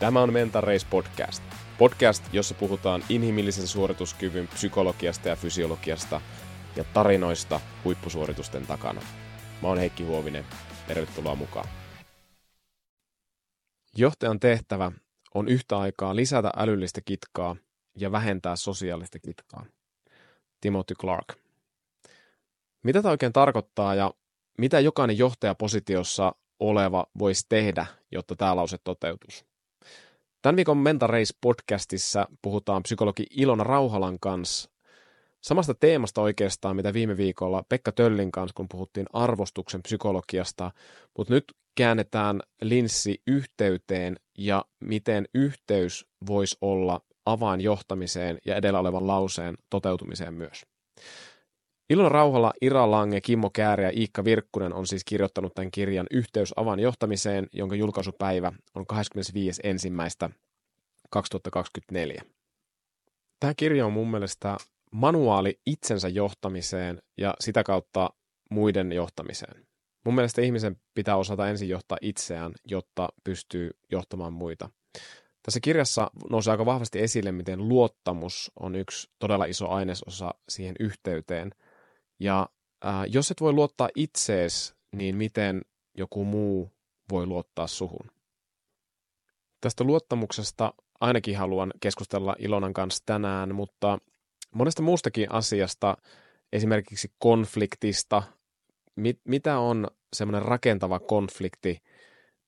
Tämä on Mental Race Podcast. Podcast, jossa puhutaan inhimillisen suorituskyvyn psykologiasta ja fysiologiasta ja tarinoista huippusuoritusten takana. Mä oon Heikki Huovinen. Tervetuloa mukaan. Johtajan tehtävä on yhtä aikaa lisätä älyllistä kitkaa ja vähentää sosiaalista kitkaa. Timothy Clark. Mitä tämä oikein tarkoittaa ja mitä jokainen johtajapositiossa oleva voisi tehdä, jotta tämä lause toteutuisi? Tämän viikon Mental Race podcastissa puhutaan psykologi Ilona Rauhalan kanssa samasta teemasta oikeastaan, mitä viime viikolla Pekka Töllin kanssa, kun puhuttiin arvostuksen psykologiasta, mutta nyt käännetään linssi yhteyteen ja miten yhteys voisi olla avainjohtamiseen ja edellä olevan lauseen toteutumiseen myös. Ilona Rauhala, Ira Lange, Kimmo Käärä ja Iikka Virkkunen on siis kirjoittanut tämän kirjan Yhteys avan johtamiseen, jonka julkaisupäivä on 25.1.2024. Tämä kirja on mun mielestä manuaali itsensä johtamiseen ja sitä kautta muiden johtamiseen. Mun mielestä ihmisen pitää osata ensin johtaa itseään, jotta pystyy johtamaan muita. Tässä kirjassa nousee aika vahvasti esille, miten luottamus on yksi todella iso ainesosa siihen yhteyteen – ja äh, jos et voi luottaa itsees, niin miten joku muu voi luottaa suhun? Tästä luottamuksesta ainakin haluan keskustella Ilonan kanssa tänään, mutta monesta muustakin asiasta, esimerkiksi konfliktista, mit, mitä on semmoinen rakentava konflikti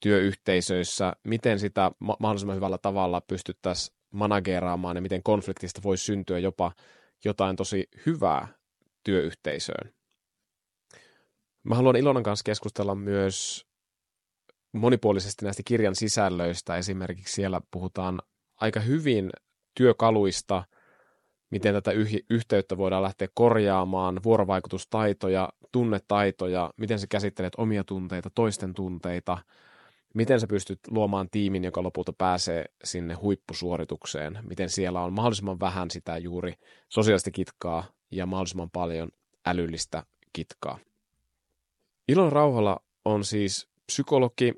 työyhteisöissä, miten sitä mahdollisimman hyvällä tavalla pystyttäisiin manageraamaan ja miten konfliktista voi syntyä jopa jotain tosi hyvää työyhteisöön. Mä haluan Ilonan kanssa keskustella myös monipuolisesti näistä kirjan sisällöistä. Esimerkiksi siellä puhutaan aika hyvin työkaluista, miten tätä yh- yhteyttä voidaan lähteä korjaamaan, vuorovaikutustaitoja, tunnetaitoja, miten sä käsittelet omia tunteita, toisten tunteita, miten sä pystyt luomaan tiimin, joka lopulta pääsee sinne huippusuoritukseen, miten siellä on mahdollisimman vähän sitä juuri sosiaalista kitkaa ja mahdollisimman paljon älyllistä kitkaa. Ilon Rauhala on siis psykologi,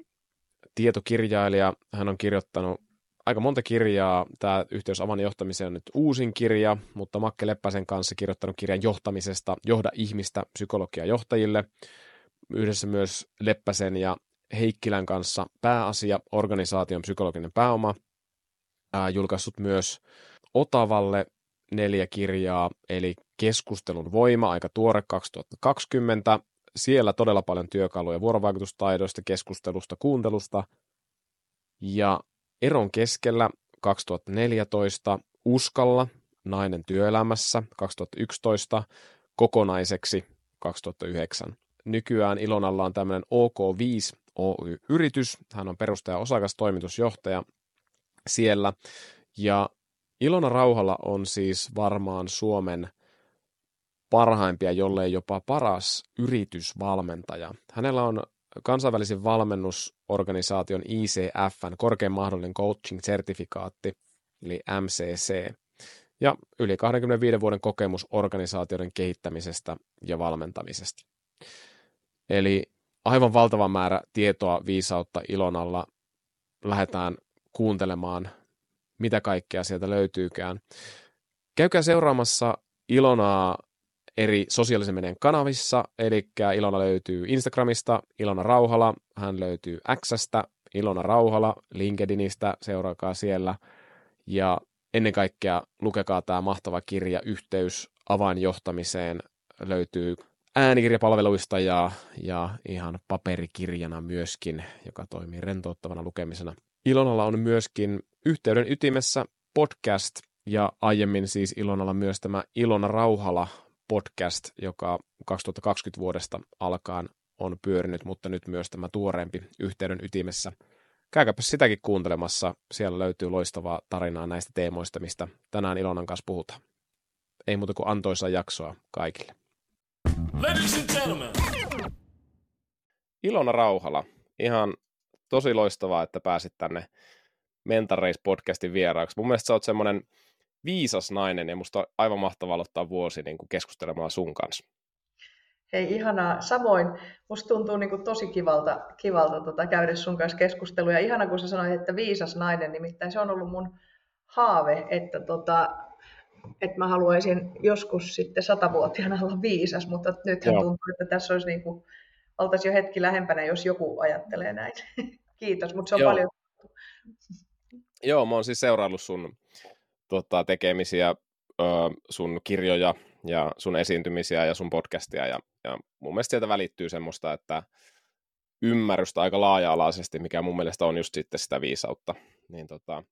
tietokirjailija. Hän on kirjoittanut aika monta kirjaa. Tämä yhteys avan johtamiseen on nyt uusin kirja, mutta Makke Leppäsen kanssa kirjoittanut kirjan johtamisesta Johda ihmistä psykologia johtajille. Yhdessä myös Leppäsen ja Heikkilän kanssa pääasia, organisaation psykologinen pääoma. Ää, julkaissut myös Otavalle neljä kirjaa, eli Keskustelun voima, aika tuore 2020. Siellä todella paljon työkaluja vuorovaikutustaidoista, keskustelusta, kuuntelusta. Ja Eron keskellä 2014, Uskalla, nainen työelämässä 2011, kokonaiseksi 2009. Nykyään Ilonalla on tämmöinen OK5 Oy-yritys. Hän on perustaja osakas toimitusjohtaja siellä. Ja Ilona Rauhala on siis varmaan Suomen parhaimpia, jollei jopa paras yritysvalmentaja. Hänellä on kansainvälisen valmennusorganisaation ICFn korkein mahdollinen coaching-sertifikaatti, eli MCC, ja yli 25 vuoden kokemus organisaatioiden kehittämisestä ja valmentamisesta. Eli aivan valtava määrä tietoa, viisautta Ilonalla. Lähdetään kuuntelemaan mitä kaikkea sieltä löytyykään. Käykää seuraamassa Ilonaa eri sosiaalisen median kanavissa, eli Ilona löytyy Instagramista, Ilona Rauhala, hän löytyy Xstä, Ilona Rauhala, LinkedInistä, seuraakaa siellä. Ja ennen kaikkea lukekaa tämä mahtava kirja Yhteys avainjohtamiseen, löytyy äänikirjapalveluista ja, ja ihan paperikirjana myöskin, joka toimii rentouttavana lukemisena. Ilonalla on myöskin Yhteyden ytimessä podcast ja aiemmin siis Ilonalla myös tämä Ilona Rauhala podcast, joka 2020 vuodesta alkaen on pyörinyt, mutta nyt myös tämä tuoreempi Yhteyden ytimessä. Käykääpä sitäkin kuuntelemassa. Siellä löytyy loistavaa tarinaa näistä teemoista, mistä tänään Ilonan kanssa puhutaan. Ei muuta kuin antoisaa jaksoa kaikille. Ladies and gentlemen. Ilona Rauhala, ihan tosi loistavaa, että pääsit tänne Mental Race podcastin vieraaksi. Mun mielestä sä oot semmoinen viisas nainen ja musta on aivan mahtavaa aloittaa vuosi niin kuin keskustelemaan sun kanssa. Hei, ihanaa. Samoin, musta tuntuu niin kuin tosi kivalta, kivalta tota, käydä sun kanssa keskustelua. Ja ihana, kun sä sanoit, että viisas nainen, nimittäin se on ollut mun haave, että, tota, että mä haluaisin joskus sitten satavuotiaana olla viisas, mutta nythän Joo. tuntuu, että tässä olisi niin kuin, oltaisiin jo hetki lähempänä, jos joku ajattelee näin. Kiitos, mutta se on Joo. paljon. Joo, mä oon siis seuraillut sun tota, tekemisiä, ö, sun kirjoja ja sun esiintymisiä ja sun podcastia ja, ja mun mielestä sieltä välittyy semmoista, että ymmärrystä aika laaja-alaisesti, mikä mun mielestä on just sitten sitä viisautta. Niin tota,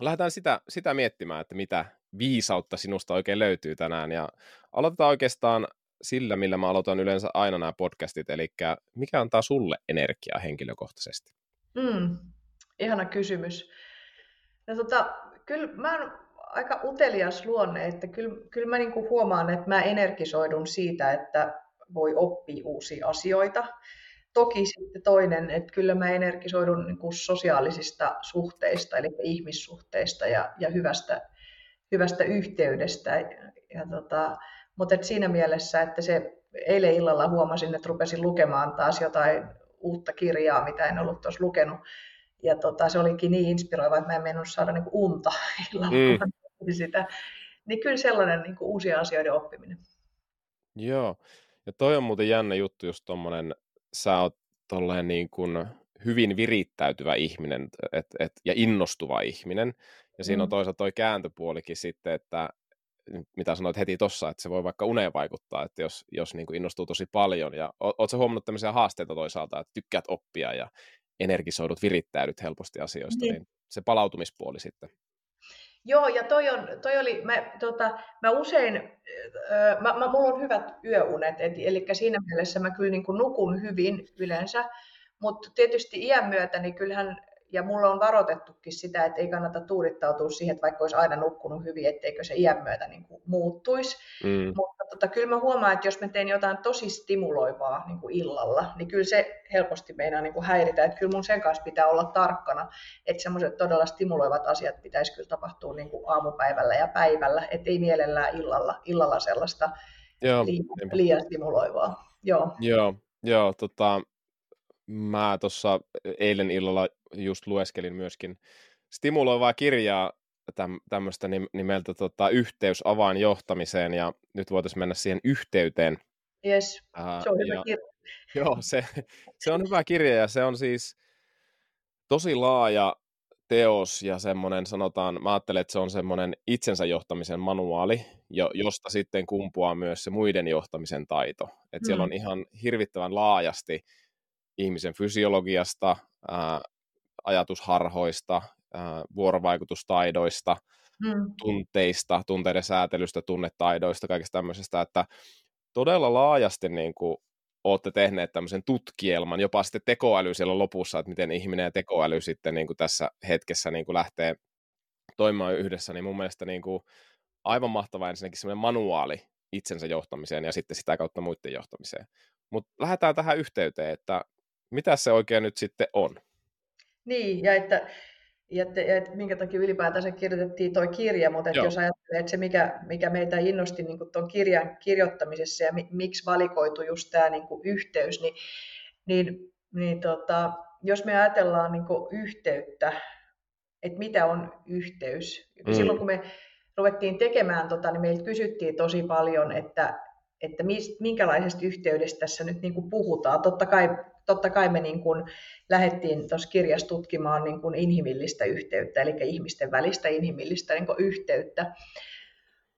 lähdetään sitä, sitä miettimään, että mitä viisautta sinusta oikein löytyy tänään ja aloitetaan oikeastaan sillä, millä mä aloitan yleensä aina nämä podcastit, eli mikä antaa sulle energiaa henkilökohtaisesti? Mm, ihana kysymys. No tota, kyllä mä oon aika utelias luonne, että kyllä, kyllä mä niinku huomaan, että mä energisoidun siitä, että voi oppia uusia asioita. Toki sitten toinen, että kyllä mä energisoidun niin sosiaalisista suhteista, eli ihmissuhteista ja, ja hyvästä, hyvästä yhteydestä. Ja, tota, mutta et siinä mielessä, että se eilen illalla huomasin, että rupesin lukemaan taas jotain uutta kirjaa, mitä en ollut tuossa lukenut. Ja tota, se olikin niin inspiroiva, että mä en mennyt saada niin unta illalla, mm. sitä. Niin kyllä sellainen niin kuin uusien asioiden oppiminen. Joo, ja toi on muuten jännä juttu, just tommonen, sä oot tolleen niin kuin hyvin virittäytyvä ihminen et, et, ja innostuva ihminen. Ja siinä mm. on toisaalta toi kääntöpuolikin sitten, että mitä sanoit heti tuossa, että se voi vaikka uneen vaikuttaa, että jos, jos niin kuin innostuu tosi paljon. Ja ootko huomannut tämmöisiä haasteita toisaalta, että tykkäät oppia ja energisoidut, virittäydyt helposti asioista, niin, niin se palautumispuoli sitten. Joo, ja toi, on, toi oli, mä, tota, mä usein, äh, mä, mä, mulla on hyvät yöunet, et, eli siinä mielessä mä kyllä niin kuin nukun hyvin yleensä, mutta tietysti iän myötä, niin kyllähän ja mulla on varoitettukin sitä, että ei kannata tuudittautua siihen, että vaikka olisi aina nukkunut hyvin, etteikö se iän myötä niin kuin muuttuisi. Mm. Mutta tota, kyllä mä huomaan, että jos mä teen jotain tosi stimuloivaa niin kuin illalla, niin kyllä se helposti meinaa niin kuin häiritä. Että kyllä mun sen kanssa pitää olla tarkkana, että semmoiset todella stimuloivat asiat pitäisi kyllä tapahtua niin kuin aamupäivällä ja päivällä, että ei mielellään illalla, illalla sellaista Joo, liian, liian stimuloivaa. Joo, Joo, Joo tota, mä tuossa eilen illalla just lueskelin myöskin stimuloivaa kirjaa tämmöistä nimeltä tota, Yhteys avaan johtamiseen, ja nyt voitaisiin mennä siihen yhteyteen. Yes, se on hyvä ja, kirja. Joo, se, se on hyvä kirja, ja se on siis tosi laaja teos ja semmoinen, sanotaan, mä ajattelen, että se on semmoinen itsensä johtamisen manuaali, jo, josta sitten kumpuaa myös se muiden johtamisen taito. että mm. siellä on ihan hirvittävän laajasti ihmisen fysiologiasta, ää, ajatusharhoista, ää, vuorovaikutustaidoista, mm. tunteista, tunteiden säätelystä, tunnetaidoista, kaikesta tämmöisestä, että todella laajasti niin kuin, olette tehneet tämmöisen tutkielman, jopa sitten tekoäly siellä lopussa, että miten ihminen ja tekoäly sitten niin kuin tässä hetkessä niin kuin lähtee toimimaan yhdessä, niin mun mielestä niin kuin aivan mahtava ensinnäkin semmoinen manuaali itsensä johtamiseen ja sitten sitä kautta muiden johtamiseen. Mutta lähdetään tähän yhteyteen, että mitä se oikein nyt sitten on? Niin, ja että, ja että, ja että minkä takia ylipäätään kirjoitettiin tuo kirja, mutta että jos ajattelee, että se mikä, mikä meitä innosti niin tuon kirjan kirjoittamisessa ja mi, miksi valikoitu just tämä niin kuin yhteys, niin, niin, niin tota, jos me ajatellaan niin kuin yhteyttä, että mitä on yhteys, mm. silloin kun me ruvettiin tekemään, tota, niin meiltä kysyttiin tosi paljon, että, että minkälaisesta yhteydestä tässä nyt niin kuin puhutaan. Totta kai totta kai me niin kuin lähdettiin tuossa kirjassa tutkimaan niin kuin inhimillistä yhteyttä, eli ihmisten välistä inhimillistä niin kuin yhteyttä.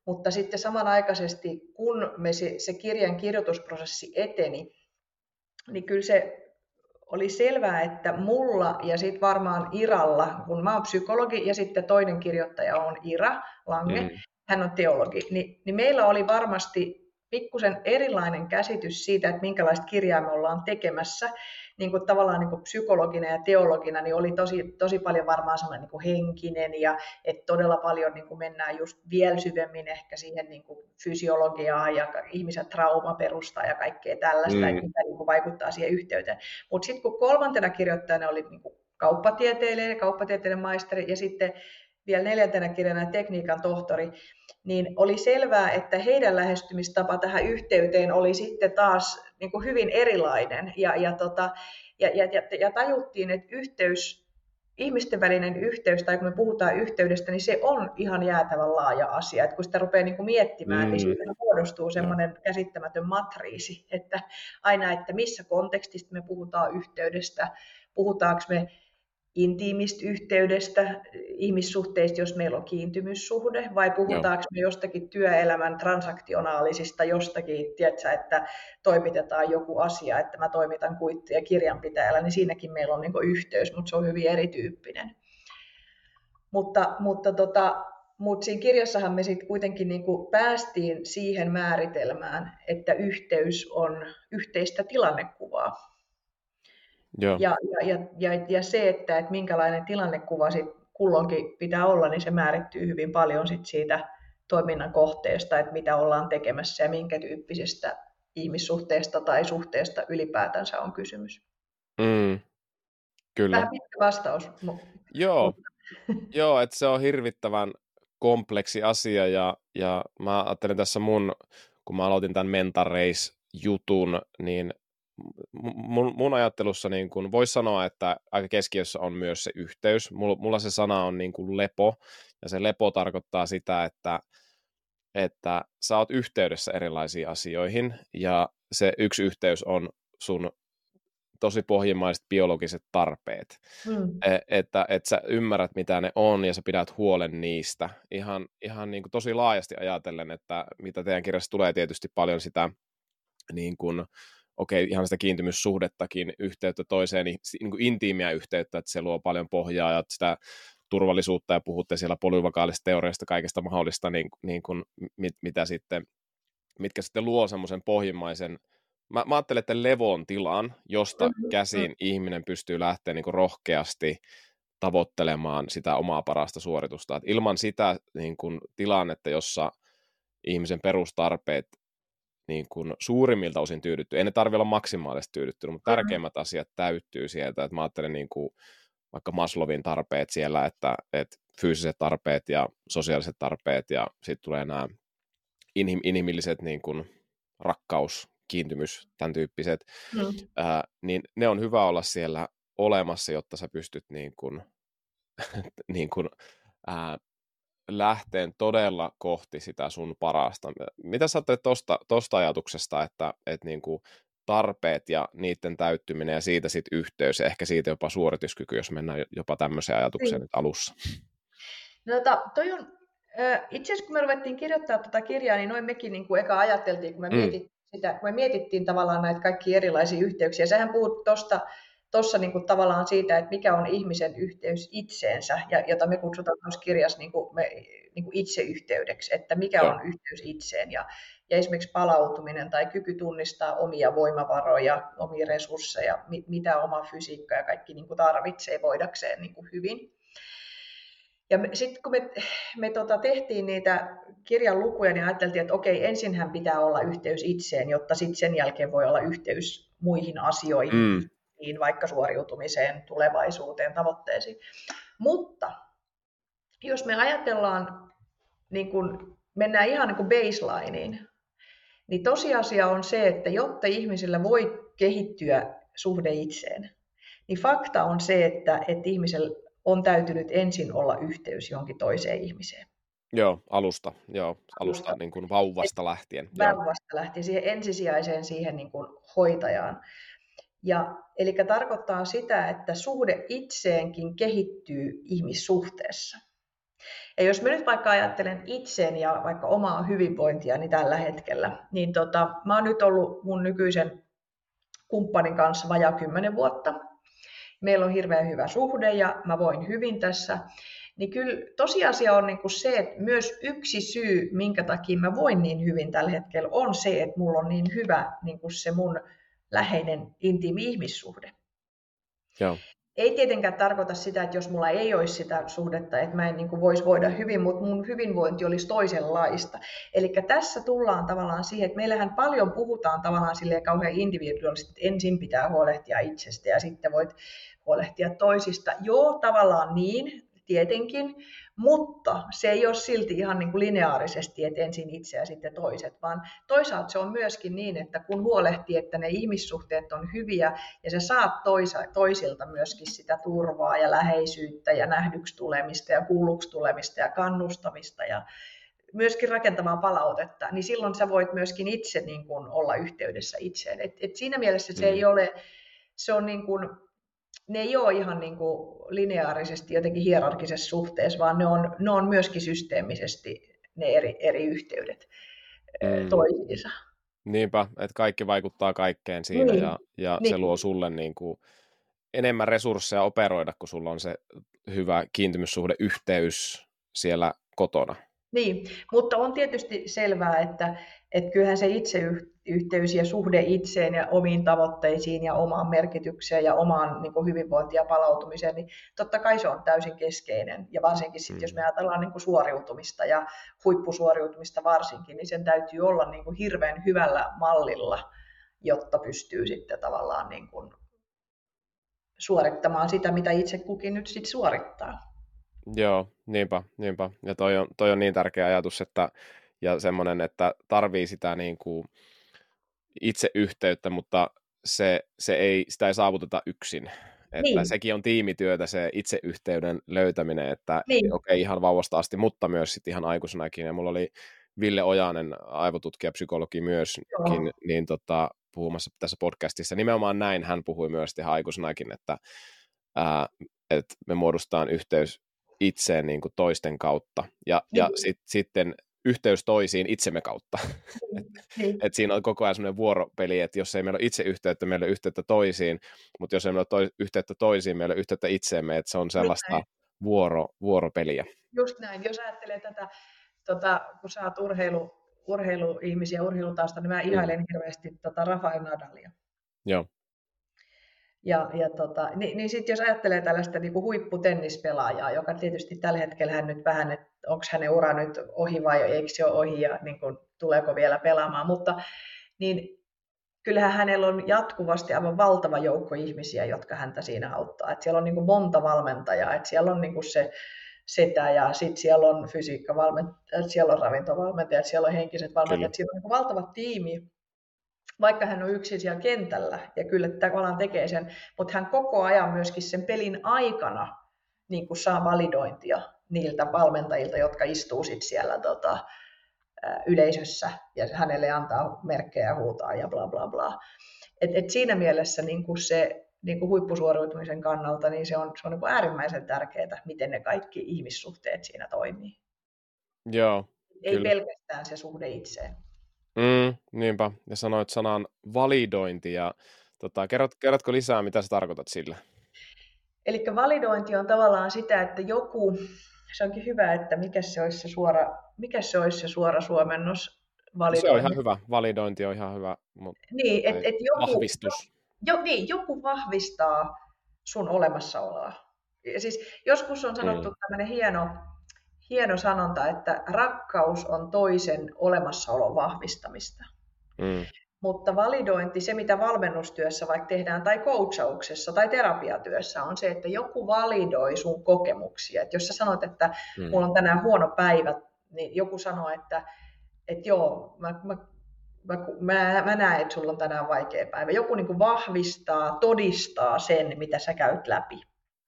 Mutta sitten samanaikaisesti, kun me se, se kirjan kirjoitusprosessi eteni, niin kyllä se oli selvää, että mulla ja sitten varmaan Iralla, kun mä oon psykologi ja sitten toinen kirjoittaja on Ira Lange, mm. hän on teologi, niin, niin meillä oli varmasti pikkusen erilainen käsitys siitä, että minkälaista kirjaa me ollaan tekemässä. Niin kuin tavallaan niin kuin psykologina ja teologina niin oli tosi, tosi paljon varmaan sellainen niin kuin henkinen ja että todella paljon niin kuin mennään just vielä syvemmin ehkä siihen niin kuin fysiologiaan ja ihmisen traumaperustaa ja kaikkea tällaista, mm. että mitä niin kuin vaikuttaa siihen yhteyteen. Mutta sitten kun kolmantena kirjoittajana oli niin kuin kauppatieteilijä, kauppatieteiden maisteri ja sitten vielä neljäntenä kirjana tekniikan tohtori, niin oli selvää, että heidän lähestymistapa tähän yhteyteen oli sitten taas niin kuin hyvin erilainen. Ja, ja, tota, ja, ja, ja tajuttiin, että yhteys ihmisten välinen yhteys, tai kun me puhutaan yhteydestä, niin se on ihan jäätävän laaja asia. että kun sitä rupeaa niin kuin miettimään, niin mm. niin siitä muodostuu semmoinen käsittämätön matriisi, että aina, että missä kontekstista me puhutaan yhteydestä, puhutaanko me intiimistä yhteydestä, ihmissuhteista, jos meillä on kiintymyssuhde, vai puhutaanko me jostakin työelämän transaktionaalisista jostakin, tiedätkö, että toimitetaan joku asia, että mä toimitan kuittia kirjanpitäjällä, niin siinäkin meillä on niin yhteys, mutta se on hyvin erityyppinen. Mutta, mutta, tota, mutta siinä kirjassahan me sitten kuitenkin niin kuin päästiin siihen määritelmään, että yhteys on yhteistä tilannekuvaa. Joo. Ja, ja, ja, ja se, että, että minkälainen tilannekuva sit kulloinkin pitää olla, niin se määrittyy hyvin paljon sit siitä toiminnan kohteesta, että mitä ollaan tekemässä ja minkä tyyppisestä ihmissuhteesta tai suhteesta ylipäätänsä on kysymys. Mm, kyllä. Vähän pitkä vastaus. Joo, Joo että se on hirvittävän kompleksi asia ja, ja mä ajattelen tässä mun, kun mä aloitin tämän Mental Race-jutun, niin mun, mun ajattelussa niin kun voisi sanoa, että aika keskiössä on myös se yhteys. Mulla, mulla se sana on niin kuin lepo, ja se lepo tarkoittaa sitä, että, että sä oot yhteydessä erilaisiin asioihin, ja se yksi yhteys on sun tosi pohjimmaiset biologiset tarpeet. Mm. E, että, että sä ymmärrät, mitä ne on, ja sä pidät huolen niistä. Ihan, ihan niin kuin tosi laajasti ajatellen, että mitä teidän kirjassa tulee tietysti paljon sitä niin kuin, okei, okay, ihan sitä kiintymyssuhdettakin, yhteyttä toiseen, niin, niin kuin intiimiä yhteyttä, että se luo paljon pohjaa ja sitä turvallisuutta ja puhutte siellä polyvakaalisesta teoriasta kaikesta mahdollista, niin, niin kuin, mit, mitä sitten, mitkä sitten luo semmoisen pohjimmaisen, mä, mä ajattelen, että levon tilan, josta mm-hmm. käsin ihminen pystyy lähteä niin kuin rohkeasti tavoittelemaan sitä omaa parasta suoritusta. Et ilman sitä niin kuin, tilannetta, jossa ihmisen perustarpeet niin kuin suurimmilta osin tyydytty. Ei ne tarvitse olla maksimaalisesti tyydytty, mutta tärkeimmät mm. asiat täyttyy sieltä. Että mä ajattelen niin kuin vaikka Maslovin tarpeet siellä, että, että fyysiset tarpeet ja sosiaaliset tarpeet ja sitten tulee nämä inhim, inhimilliset niin kuin rakkaus, kiintymys, tämän tyyppiset, mm. ää, niin ne on hyvä olla siellä olemassa, jotta sä pystyt niin kuin, niin kuin, ää, lähteen todella kohti sitä sun parasta. Mitä sä ajattelet tosta, tosta ajatuksesta, että, että niin kuin tarpeet ja niiden täyttyminen ja siitä sitten yhteys ja ehkä siitä jopa suorituskyky, jos mennään jopa tämmöiseen ajatukseen niin. nyt alussa? No, tota, toi on, itse asiassa kun me ruvettiin kirjoittaa tätä kirjaa, niin noin mekin niin kuin eka ajateltiin, kun me, mm. mietittiin sitä, kun me mietittiin tavallaan näitä kaikkia erilaisia yhteyksiä. Sähän puhut tuosta tuossa niin kuin tavallaan siitä, että mikä on ihmisen yhteys itseensä, ja, jota me kutsutaan tuossa kirjassa niin kuin me, niin kuin itseyhteydeksi, että mikä on yhteys itseen. Ja, ja esimerkiksi palautuminen tai kyky tunnistaa omia voimavaroja, omia resursseja, mitä oma fysiikka ja kaikki niin kuin tarvitsee voidakseen niin kuin hyvin. Ja sitten kun me, me tota, tehtiin niitä kirjan lukuja, niin ajateltiin, että okei, ensinhän pitää olla yhteys itseen, jotta sitten sen jälkeen voi olla yhteys muihin asioihin. Mm vaikka suoriutumiseen, tulevaisuuteen, tavoitteisiin. Mutta jos me ajatellaan, niin kun mennään ihan niin kuin baselineen, niin tosiasia on se, että jotta ihmisillä voi kehittyä suhde itseen, niin fakta on se, että, että ihmisellä on täytynyt ensin olla yhteys johonkin toiseen ihmiseen. Joo, alusta, joo, alusta, alusta. Niin kuin vauvasta lähtien. Vauvasta lähtien, siihen ensisijaiseen siihen niin kuin hoitajaan. Ja, eli tarkoittaa sitä, että suhde itseenkin kehittyy ihmissuhteessa. Ja jos mä nyt vaikka ajattelen itseen ja vaikka omaa hyvinvointia niin tällä hetkellä, niin tota, mä oon nyt ollut mun nykyisen kumppanin kanssa vajaa kymmenen vuotta. Meillä on hirveän hyvä suhde ja mä voin hyvin tässä. Niin kyllä tosiasia on niin kuin se, että myös yksi syy, minkä takia mä voin niin hyvin tällä hetkellä, on se, että mulla on niin hyvä niin kuin se mun läheinen, intiimi ihmissuhde. Joo. Ei tietenkään tarkoita sitä, että jos mulla ei olisi sitä suhdetta, että mä en niin voisi voida hyvin, mutta mun hyvinvointi olisi toisenlaista. Eli tässä tullaan tavallaan siihen, että meillähän paljon puhutaan tavallaan silleen kauhean individuaalisesti, että ensin pitää huolehtia itsestä ja sitten voit huolehtia toisista. Joo, tavallaan niin, tietenkin, mutta se ei ole silti ihan niin kuin lineaarisesti, että ensin itse ja sitten toiset, vaan toisaalta se on myöskin niin, että kun huolehtii, että ne ihmissuhteet on hyviä ja sä saat toisa, toisilta myöskin sitä turvaa ja läheisyyttä ja nähdyksi tulemista ja kuulluksi tulemista ja kannustamista ja myöskin rakentavaa palautetta, niin silloin sä voit myöskin itse niin kuin olla yhteydessä itseen. Et, et siinä mielessä se mm. ei ole, se on niin kuin, ne ei ole ihan niin kuin lineaarisesti jotenkin hierarkisessa suhteessa, vaan ne on, ne on myöskin systeemisesti ne eri, eri yhteydet mm. toisiinsa. Niinpä, että kaikki vaikuttaa kaikkeen siinä niin. ja, ja niin. se luo sulle niin kuin enemmän resursseja operoida, kun sulla on se hyvä kiintymyssuhde, yhteys siellä kotona. Niin, mutta on tietysti selvää, että, että kyllähän se itseyhteys ja suhde itseen ja omiin tavoitteisiin ja omaan merkitykseen ja omaan niin kuin hyvinvointiin ja palautumiseen, niin totta kai se on täysin keskeinen. Ja varsinkin sitten, mm. jos me ajatellaan niin kuin suoriutumista ja huippusuoriutumista varsinkin, niin sen täytyy olla niin kuin hirveän hyvällä mallilla, jotta pystyy sitten tavallaan niin kuin suorittamaan sitä, mitä itse kukin nyt sitten suorittaa. Joo, niinpä, niinpä. Ja toi on, toi on niin tärkeä ajatus, että ja semmoinen, että tarvii sitä niin kuin itse yhteyttä, mutta se, se ei, sitä ei saavuteta yksin. Että niin. sekin on tiimityötä, se itseyhteyden löytäminen, että niin. okei, okay, ihan vauvasta asti, mutta myös sitten ihan aikuisenakin. Ja mulla oli Ville Ojanen, aivotutkija, psykologi myöskin, niin tota, puhumassa tässä podcastissa. Nimenomaan näin hän puhui myös ihan aikuisenakin, että, ää, että me muodostaan yhteys itseen niin kuin toisten kautta ja, niin. ja sit, sitten yhteys toisiin itsemme kautta. Niin. niin. et siinä on koko ajan sellainen vuoropeli, että jos ei meillä ole itse yhteyttä, meillä on yhteyttä toisiin, mutta jos ei meillä ole toi, yhteyttä toisiin, meillä on yhteyttä itseemme, että se on sellaista vuoro, vuoropeliä. Just näin, jos ajattelee tätä, tota, kun sä oot urheilu, urheiluihmisiä urheilutausta, niin mä mm. ihailen mm. hirveästi tota Rafael Nadalia. Joo. Ja, ja tota, niin, niin sitten jos ajattelee tällaista niin kuin huipputennispelaajaa, joka tietysti tällä hetkellä hän nyt vähän, että onko hänen ura nyt ohi vai eikö se ole ohi ja niin kuin, tuleeko vielä pelaamaan, mutta niin kyllähän hänellä on jatkuvasti aivan valtava joukko ihmisiä, jotka häntä siinä auttaa. Et siellä on niin kuin monta valmentajaa, että siellä on niin kuin se setä ja sitten siellä on fysiikkavalmentajat, siellä on ravintovalmentajat, siellä on henkiset valmentajat, Kyllä. siellä on niin valtava tiimi, vaikka hän on yksin siellä kentällä ja kyllä tavallaan tekee sen, mutta hän koko ajan myöskin sen pelin aikana niin kuin saa validointia niiltä valmentajilta, jotka istuu sit siellä tota, yleisössä ja hänelle antaa merkkejä huutaa ja bla bla bla. Et, et siinä mielessä niin kuin se niin kuin huippusuoriutumisen kannalta niin se on, se on niin kuin äärimmäisen tärkeää, miten ne kaikki ihmissuhteet siinä toimii. Joo, Ei kyllä. pelkästään se suhde itseen. Mm, niinpä, ja sanoit sanan validointi, ja tota, kerrot, kerrotko lisää, mitä sä tarkoitat sillä? Eli validointi on tavallaan sitä, että joku, se onkin hyvä, että mikä se olisi se suora, mikä se, olisi se suora suomennos validointi. Se on ihan hyvä, validointi on ihan hyvä. Mutta niin, että et joku, vahvistus. Jo, niin, joku vahvistaa sun olemassaoloa. Ja siis joskus on sanottu mm. tämmöinen hieno hieno sanonta, että rakkaus on toisen olemassaolon vahvistamista. Mm. Mutta validointi, se mitä valmennustyössä vaikka tehdään tai coachauksessa tai terapiatyössä on se, että joku validoi sun kokemuksia. Että jos sä sanot, että mm. mulla on tänään huono päivä, niin joku sanoo, että, että joo, mä, mä, mä, mä, mä näen, että sulla on tänään vaikea päivä. Joku niin kuin vahvistaa, todistaa sen, mitä sä käyt läpi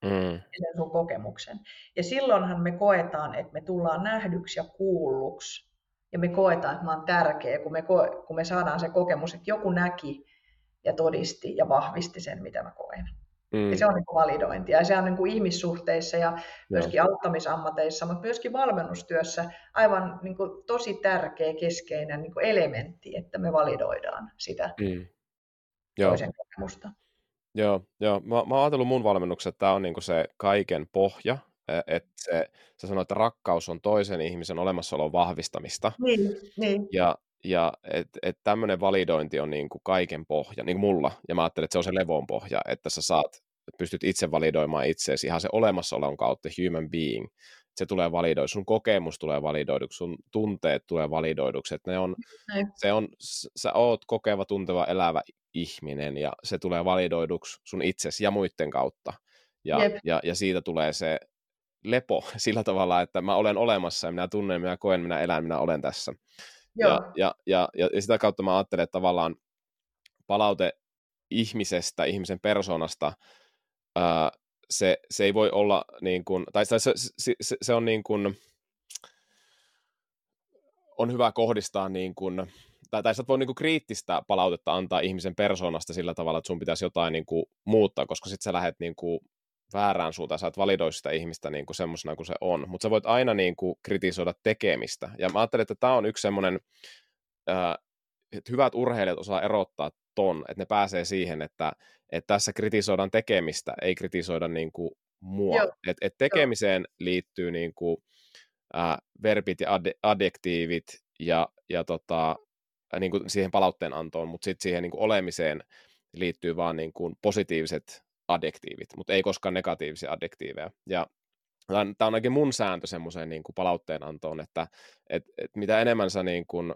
mm. sen sun kokemuksen. Ja silloinhan me koetaan, että me tullaan nähdyksi ja kuulluksi. Ja me koetaan, että mä oon tärkeä, kun me, ko- kun me saadaan se kokemus, että joku näki ja todisti ja vahvisti sen, mitä mä koen. Mm. Ja se on niin validointia. Ja se on niin kuin ihmissuhteissa ja myöskin Joo. auttamisammateissa, mutta myöskin valmennustyössä aivan niin kuin tosi tärkeä, keskeinen niin kuin elementti, että me validoidaan sitä mm. toisen kokemusta. Joo, joo. Mä, mä oon ajatellut mun valmennuksessa, että tämä on niinku se kaiken pohja, e, että se, sä sanoit, että rakkaus on toisen ihmisen olemassaolon vahvistamista. Niin, niin. Ja, ja että et tämmöinen validointi on niinku kaiken pohja, niin kuin mulla. Ja mä ajattelen, että se on se levon pohja, että sä saat, pystyt itse validoimaan itseesi ihan se olemassaolon kautta, human being. Se tulee validoiduksi, sun kokemus tulee validoiduksi, sun tunteet tulee validoiduksi. Että ne on, se on, sä oot kokeva, tunteva, elävä ihminen ja se tulee validoiduksi sun itsesi ja muiden kautta. Ja, ja, ja siitä tulee se lepo sillä tavalla, että mä olen olemassa ja minä tunnen, minä koen, minä elän, minä olen tässä. Ja, ja, ja, ja, ja sitä kautta mä ajattelen, että tavallaan palaute ihmisestä, ihmisen persoonasta, ää, se, se ei voi olla niin kuin, tai se, se, se, se on niin kuin, on hyvä kohdistaa niin kuin, tai, tai sä voi niin kuin kriittistä palautetta antaa ihmisen persoonasta sillä tavalla, että sun pitäisi jotain niin kuin muuttaa, koska sitten sä lähdet niin kuin väärään suuntaan, sä et validoi sitä ihmistä niin kuin semmoisena kuin se on, mutta sä voit aina niin kuin kritisoida tekemistä, ja mä ajattelen, että tämä on yksi semmoinen, että hyvät urheilijat osaa erottaa ton, että ne pääsee siihen, että, että tässä kritisoidaan tekemistä, ei kritisoida niin kuin mua. Et, et tekemiseen Joo. liittyy niin kuin, äh, verbit ja ad- adjektiivit ja, ja tota, äh, niin kuin siihen palautteen antoon, mutta sitten siihen niin kuin olemiseen liittyy vaan niin kuin positiiviset adjektiivit, mutta ei koskaan negatiivisia adjektiiveja. Ja tämä on ainakin mun sääntö semmoiseen niin kuin palautteen antoon, että et, et mitä enemmän sä niin kuin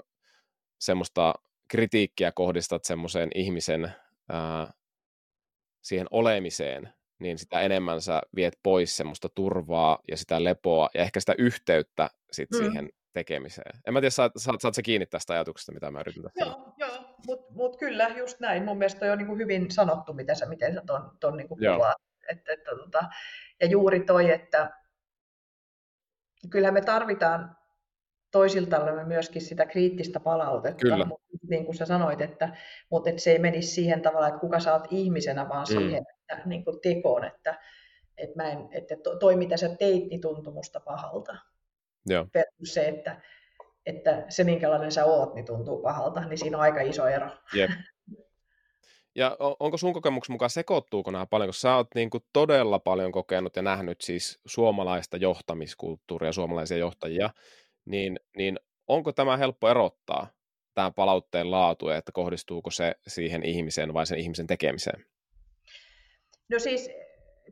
semmoista kritiikkiä kohdistat semmoiseen ihmisen ää, siihen olemiseen, niin sitä enemmän sä viet pois semmoista turvaa ja sitä lepoa ja ehkä sitä yhteyttä sit mm. siihen tekemiseen. En mä tiedä, saat, saat, saat sä kiinni tästä ajatuksesta, mitä mä yritän tässä Joo, joo mutta mut kyllä just näin. Mun mielestä on niin hyvin sanottu, miten sä, miten sä ton, ton niin kuvaat. Et, et, tota, ja juuri toi, että kyllähän me tarvitaan toisiltamme myöskin sitä kriittistä palautetta. Kyllä. Mutta niin kuin sä sanoit, että, mutta että se ei menisi siihen tavalla, että kuka sä oot ihmisenä, vaan mm. siihen että, niin kuin tekoon, että, että, mä en, että toi mitä sä teit, niin tuntui musta pahalta. Joo. se, että, että se minkälainen sä oot, niin tuntuu pahalta, niin siinä on aika iso ero. Jep. Ja onko sun kokemuksen mukaan sekoittuuko nämä paljon, koska sä oot niin kuin todella paljon kokenut ja nähnyt siis suomalaista johtamiskulttuuria, suomalaisia johtajia, niin, niin onko tämä helppo erottaa, tämä palautteen laatu, että kohdistuuko se siihen ihmiseen vai sen ihmisen tekemiseen? No siis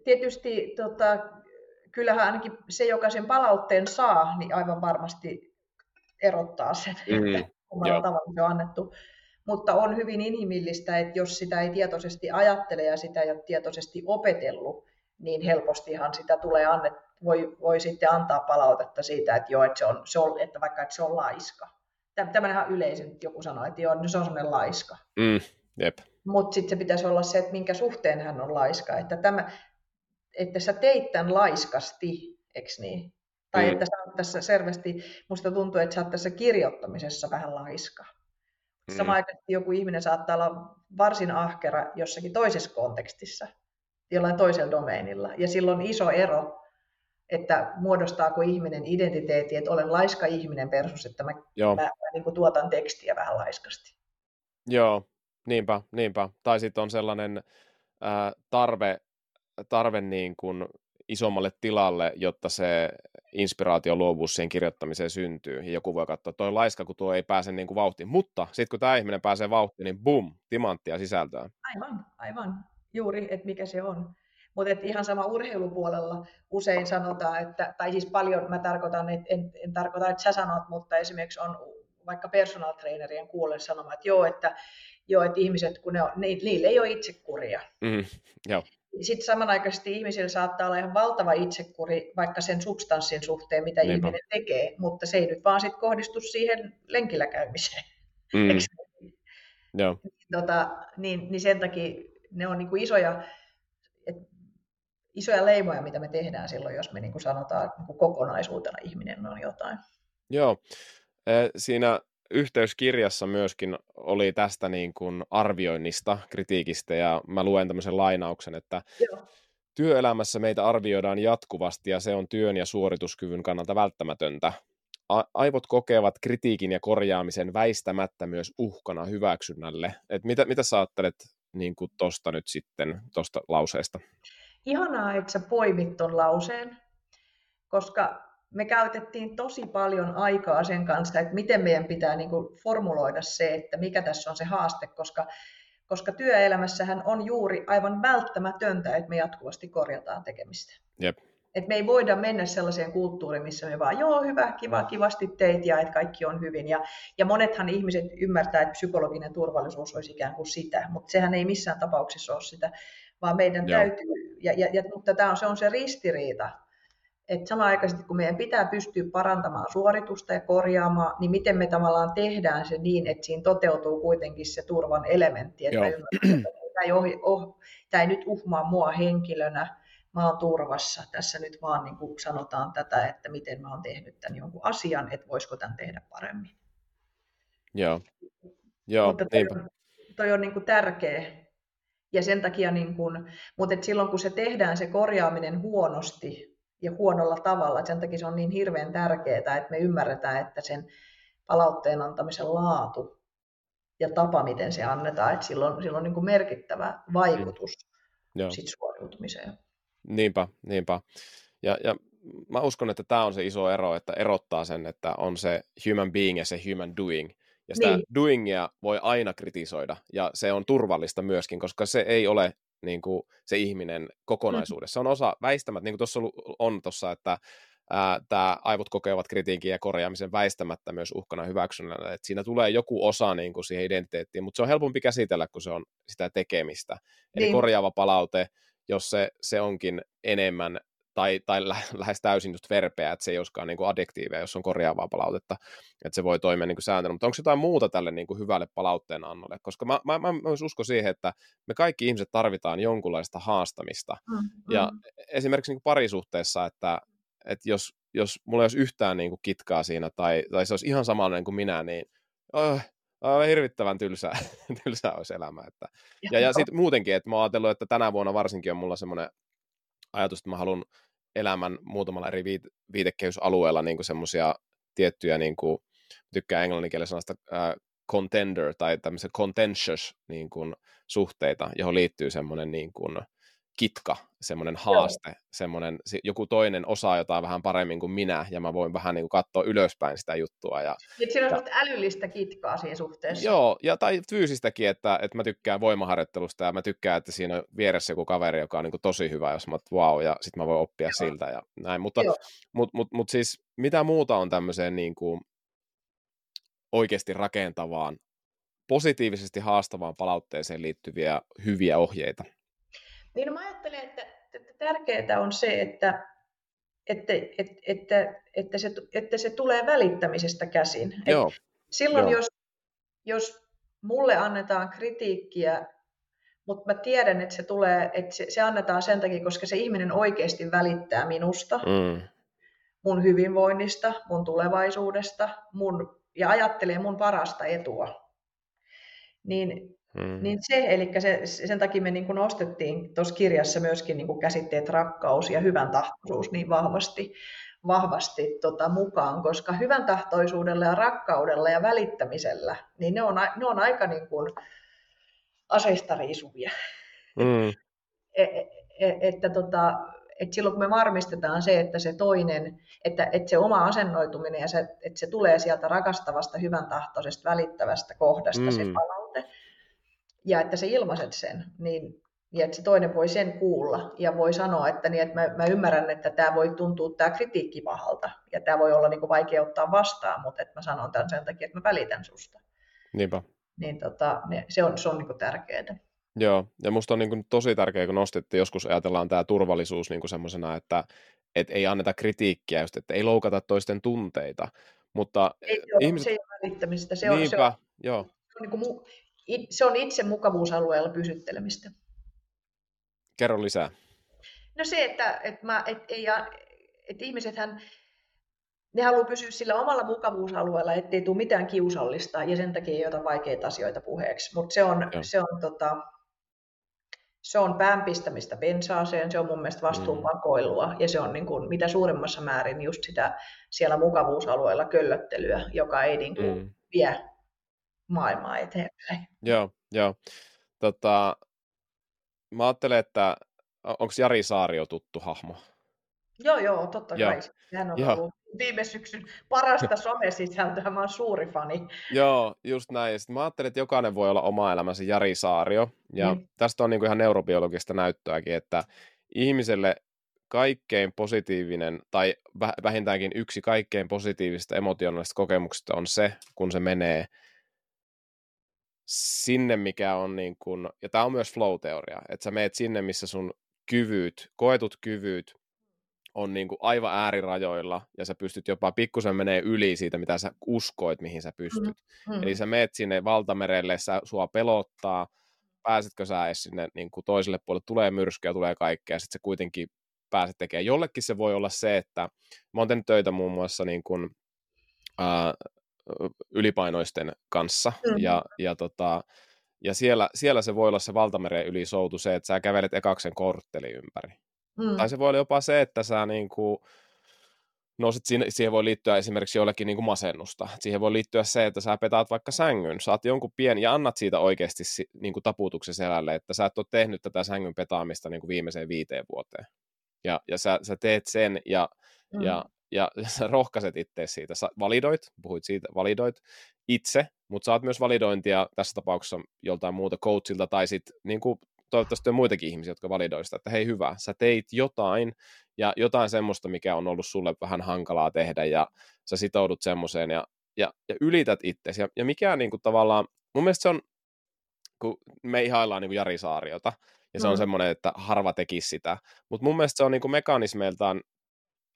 tietysti tota, kyllähän ainakin se, joka sen palautteen saa, niin aivan varmasti erottaa sen, mm, että kummalla tavalla se on annettu. Mutta on hyvin inhimillistä, että jos sitä ei tietoisesti ajattele ja sitä ei ole tietoisesti opetellut, niin helpostihan sitä tulee annet, voi, voi sitten antaa palautetta siitä, että joo, että, se on, se on, että vaikka että se on laiska. Tämähän yleisen joku sanoo, että joo, no se on semmoinen laiska. Mm, jep. Mutta sitten se pitäisi olla se, että minkä suhteen hän on laiska. Että, tämä, että sä teit tämän laiskasti, eikö niin? Tai mm. että sä oot tässä selvästi, musta tuntuu, että sä oot tässä kirjoittamisessa vähän laiska. Mm. Samanaikaisesti joku ihminen saattaa olla varsin ahkera jossakin toisessa kontekstissa, jollain toisella domeenilla. Ja silloin on iso ero, että muodostaako ihminen identiteetti, että olen laiska ihminen versus, että mä, Joo. mä, mä niin kuin tuotan tekstiä vähän laiskasti. Joo, niinpä, niinpä. Tai sitten on sellainen ää, tarve, tarve niin kuin isommalle tilalle, jotta se inspiraatio, luovuus siihen kirjoittamiseen syntyy. Ja joku voi katsoa, toi laiska, kun tuo ei pääse niin kuin vauhtiin. Mutta sitten kun tämä ihminen pääsee vauhtiin, niin bum, timanttia sisältöä. Aivan, aivan. Juuri, että mikä se on. Mutta ihan sama urheilupuolella usein sanotaan, että, tai siis paljon mä tarkoitan, että en, en tarkoita, että sä sanot, mutta esimerkiksi on vaikka personal trainerien kuulen sanomaan, että joo, että, joo, että ihmiset, kun ne on, ne, niille ei ole itsekuria. Mm, joo. Sitten samanaikaisesti ihmisillä saattaa olla ihan valtava itsekuri vaikka sen substanssin suhteen, mitä Niinpä. ihminen tekee, mutta se ei nyt vaan sit kohdistu siihen lenkillä käymiseen. Mm. Joo. Tota, niin, niin sen takia ne on niinku isoja, et, isoja leimoja, mitä me tehdään silloin, jos me niinku sanotaan niinku kokonaisuutena ihminen on jotain. Joo. Siinä yhteyskirjassa myöskin oli tästä niin kuin arvioinnista, kritiikistä, ja mä luen tämmöisen lainauksen, että Joo. työelämässä meitä arvioidaan jatkuvasti, ja se on työn ja suorituskyvyn kannalta välttämätöntä. A- aivot kokevat kritiikin ja korjaamisen väistämättä myös uhkana hyväksynnälle. Et mitä, mitä sä ajattelet niin kuin tosta nyt sitten, tuosta lauseesta? Ihanaa, että sä poimit ton lauseen, koska me käytettiin tosi paljon aikaa sen kanssa, että miten meidän pitää niin kuin formuloida se, että mikä tässä on se haaste, koska, koska työelämässähän on juuri aivan välttämätöntä, että me jatkuvasti korjataan tekemistä. Jep. Et me ei voida mennä sellaiseen kulttuuriin, missä me vaan, joo, hyvä, kiva, kivasti teit ja että kaikki on hyvin. Ja, ja monethan ihmiset ymmärtää, että psykologinen turvallisuus olisi ikään kuin sitä, mutta sehän ei missään tapauksessa ole sitä, vaan meidän joo. täytyy, ja, ja, ja, mutta tämä on, se on se ristiriita, että samanaikaisesti kun meidän pitää pystyä parantamaan suoritusta ja korjaamaan, niin miten me tavallaan tehdään se niin, että siinä toteutuu kuitenkin se turvan elementti, että tämä ei, ohi, oh, tämä ei nyt uhmaa mua henkilönä, mä oon turvassa, tässä nyt vaan niin kuin sanotaan tätä, että miten mä oon tehnyt tämän jonkun asian, että voisiko tämän tehdä paremmin. Joo, Joo Mutta toi, on, toi on niin kuin tärkeä. Ja sen takia, niin kuin, mutta et silloin kun se tehdään se korjaaminen huonosti ja huonolla tavalla, sen takia se on niin hirveän tärkeää, että me ymmärretään, että sen palautteen antamisen laatu ja tapa, miten se annetaan, että sillä on, sillä on niin kuin merkittävä vaikutus mm. sit suoriutumiseen. Niinpä, niinpä. Ja, ja mä uskon, että tämä on se iso ero, että erottaa sen, että on se human being ja se human doing. Ja sitä niin. doingia voi aina kritisoida, ja se on turvallista myöskin, koska se ei ole niin kuin, se ihminen kokonaisuudessa. Se on osa väistämättä, niin kuin tuossa on tuossa, että tämä aivot kokevat kritiikin ja korjaamisen väistämättä myös uhkana hyväksynnällä, että siinä tulee joku osa niin kuin siihen identiteettiin, mutta se on helpompi käsitellä, kun se on sitä tekemistä. Eli niin. korjaava palaute, jos se, se onkin enemmän tai, tai lä- lähes täysin just verpeä, että se ei olisikaan niin adjektiiveja, jos on korjaavaa palautetta, että se voi toimia niin sääntönä. Mutta onko jotain muuta tälle niin kuin hyvälle palautteen annolle? Koska mä, mä, mä myös uskon siihen, että me kaikki ihmiset tarvitaan jonkunlaista haastamista. Mm-hmm. Ja esimerkiksi niin kuin parisuhteessa, että, että jos, jos mulla ei olisi yhtään niin kuin kitkaa siinä, tai, tai se olisi ihan samanlainen kuin minä, niin oh, oh, hirvittävän tylsää, tylsää olisi elämä. Että. Ja, ja sitten muutenkin, että mä oon ajatellut, että tänä vuonna varsinkin on mulla semmoinen ajatus, että mä haluan elämän muutamalla eri viite- viitekehysalueella niin semmoisia tiettyjä, niin kuin, tykkää englanninkielellä sanasta äh, contender tai tämmöisiä contentious niin kuin, suhteita, johon liittyy semmoinen niin kuin, kitka, semmoinen haaste, Joo. semmoinen joku toinen osaa jotain vähän paremmin kuin minä, ja mä voin vähän niin kuin katsoa ylöspäin sitä juttua. Ja, Nyt siinä on ja, älyllistä kitkaa siinä suhteessa. Joo, ja tai fyysistäkin, että, että mä tykkään voimaharjoittelusta, ja mä tykkään, että siinä on vieressä joku kaveri, joka on niin kuin tosi hyvä, jos mä wow, ja sitten mä voin oppia Joo. siltä, ja näin. Mutta mut, mut, mut siis mitä muuta on tämmöiseen niin kuin oikeasti rakentavaan, positiivisesti haastavaan palautteeseen liittyviä hyviä ohjeita? Niin no mä ajattelen, että, että tärkeää on se, että, että, että, että, että, se, että se tulee välittämisestä käsin. Joo. Et silloin Joo. Jos, jos mulle annetaan kritiikkiä, mutta mä tiedän, että se tulee, että se, se annetaan sen takia, koska se ihminen oikeasti välittää minusta, mm. mun hyvinvoinnista, mun tulevaisuudesta, mun, ja ajattelee mun parasta etua. Niin Mm. Niin se, eli se, sen takia me niin kuin nostettiin tuossa kirjassa myöskin niin kuin käsitteet rakkaus ja hyvän tahtoisuus niin vahvasti, vahvasti tota, mukaan, koska hyvän tahtoisuudella ja rakkaudella ja välittämisellä, niin ne on, ne on aika niin kuin aseista riisuvia. Mm. e, e, että tota, et silloin kun me varmistetaan se, että se toinen, että, että se oma asennoituminen ja se, että se tulee sieltä rakastavasta, hyvän tahtoisesta, välittävästä kohdasta mm. se palaute, ja että sä ilmaiset sen, niin ja että se toinen voi sen kuulla ja voi sanoa, että, niin, että mä, mä ymmärrän, että tämä voi tuntua tämä kritiikki pahalta ja tämä voi olla niin kuin vaikea ottaa vastaan, mutta että mä sanon tämän sen takia, että mä välitän susta. Niinpä. Niin tota, ne, se on, se on niin kuin tärkeää. Joo, ja musta on niin kuin tosi tärkeää, kun nostettiin, joskus ajatellaan tämä turvallisuus niin semmoisena, että et ei anneta kritiikkiä, just, että ei loukata toisten tunteita. Mutta ei, joo, ihmiset... se ei ole välittämistä. Se on, se on, joo. Se on niin kuin se on itse mukavuusalueella pysyttelemistä. Kerro lisää. No se, että, että, mä, että, ei, että ihmisethän ne haluaa pysyä sillä omalla mukavuusalueella, ettei tule mitään kiusallista ja sen takia ei ota vaikeita asioita puheeksi. Mutta se on, se on, tota, se on päänpistämistä pensaaseen, se on mun mielestä vastuunpakoilua mm. ja se on niin kuin, mitä suurimmassa määrin just sitä siellä mukavuusalueella köllöttelyä, joka ei niin kuin, mm. vie maailmaa eteenpäin. Joo, joo. Tota, mä ajattelen, että onko Jari Saario tuttu hahmo? Joo, joo, totta joo. kai. Hän on joo. ollut viime syksyn parasta somesisältöä, mä oon suuri fani. Joo, just näin. Sitten mä ajattelin, että jokainen voi olla oma elämänsä Jari Saario. Ja mm. tästä on niin kuin ihan neurobiologista näyttöäkin, että ihmiselle kaikkein positiivinen, tai vähintäänkin yksi kaikkein positiivisista emotionaalisista kokemuksista on se, kun se menee sinne, mikä on niin kuin, ja tämä on myös flow-teoria, että sä meet sinne, missä sun kyvyt, koetut kyvyt on niin kuin aivan äärirajoilla ja sä pystyt jopa pikkusen menee yli siitä, mitä sä uskoit, mihin sä pystyt. Mm. Mm. Eli sä meet sinne valtamerelle, sä, sua pelottaa, pääsetkö sä edes sinne niin kuin toiselle puolelle, tulee myrskyä, tulee kaikkea, ja sitten se kuitenkin pääset tekemään. Jollekin se voi olla se, että mä oon tehnyt töitä muun muassa niin kuin, ää, ylipainoisten kanssa, mm. ja, ja, tota, ja siellä, siellä se voi olla se valtameren yli soutu se, että sä kävelet ekaksen kortteli ympäri. Mm. Tai se voi olla jopa se, että sä niin kuin, no sit siihen, siihen voi liittyä esimerkiksi jollekin niin kuin masennusta. Siihen voi liittyä se, että sä petaat vaikka sängyn, saat jonkun pieni ja annat siitä oikeasti niin kuin taputuksen selälle, että sä et ole tehnyt tätä sängyn petaamista niin kuin viimeiseen viiteen vuoteen. Ja, ja sä, sä teet sen ja, mm. ja, ja sä rohkaiset itse siitä. Sä validoit, puhuit siitä, validoit itse, mutta saat myös validointia tässä tapauksessa joltain muuta coachilta tai sitten niin kuin toivottavasti on muitakin ihmisiä, jotka validoi sitä, että hei hyvä, sä teit jotain ja jotain semmoista, mikä on ollut sulle vähän hankalaa tehdä ja sä sitoudut semmoiseen ja, ja, ja ylität itsesi. Ja, ja mikä niin kuin tavallaan, mun mielestä se on, kun me ihaillaan niin kuin Jari Saariota, ja se mm. on semmoinen, että harva tekisi sitä, mutta mun mielestä se on niin kuin mekanismeiltaan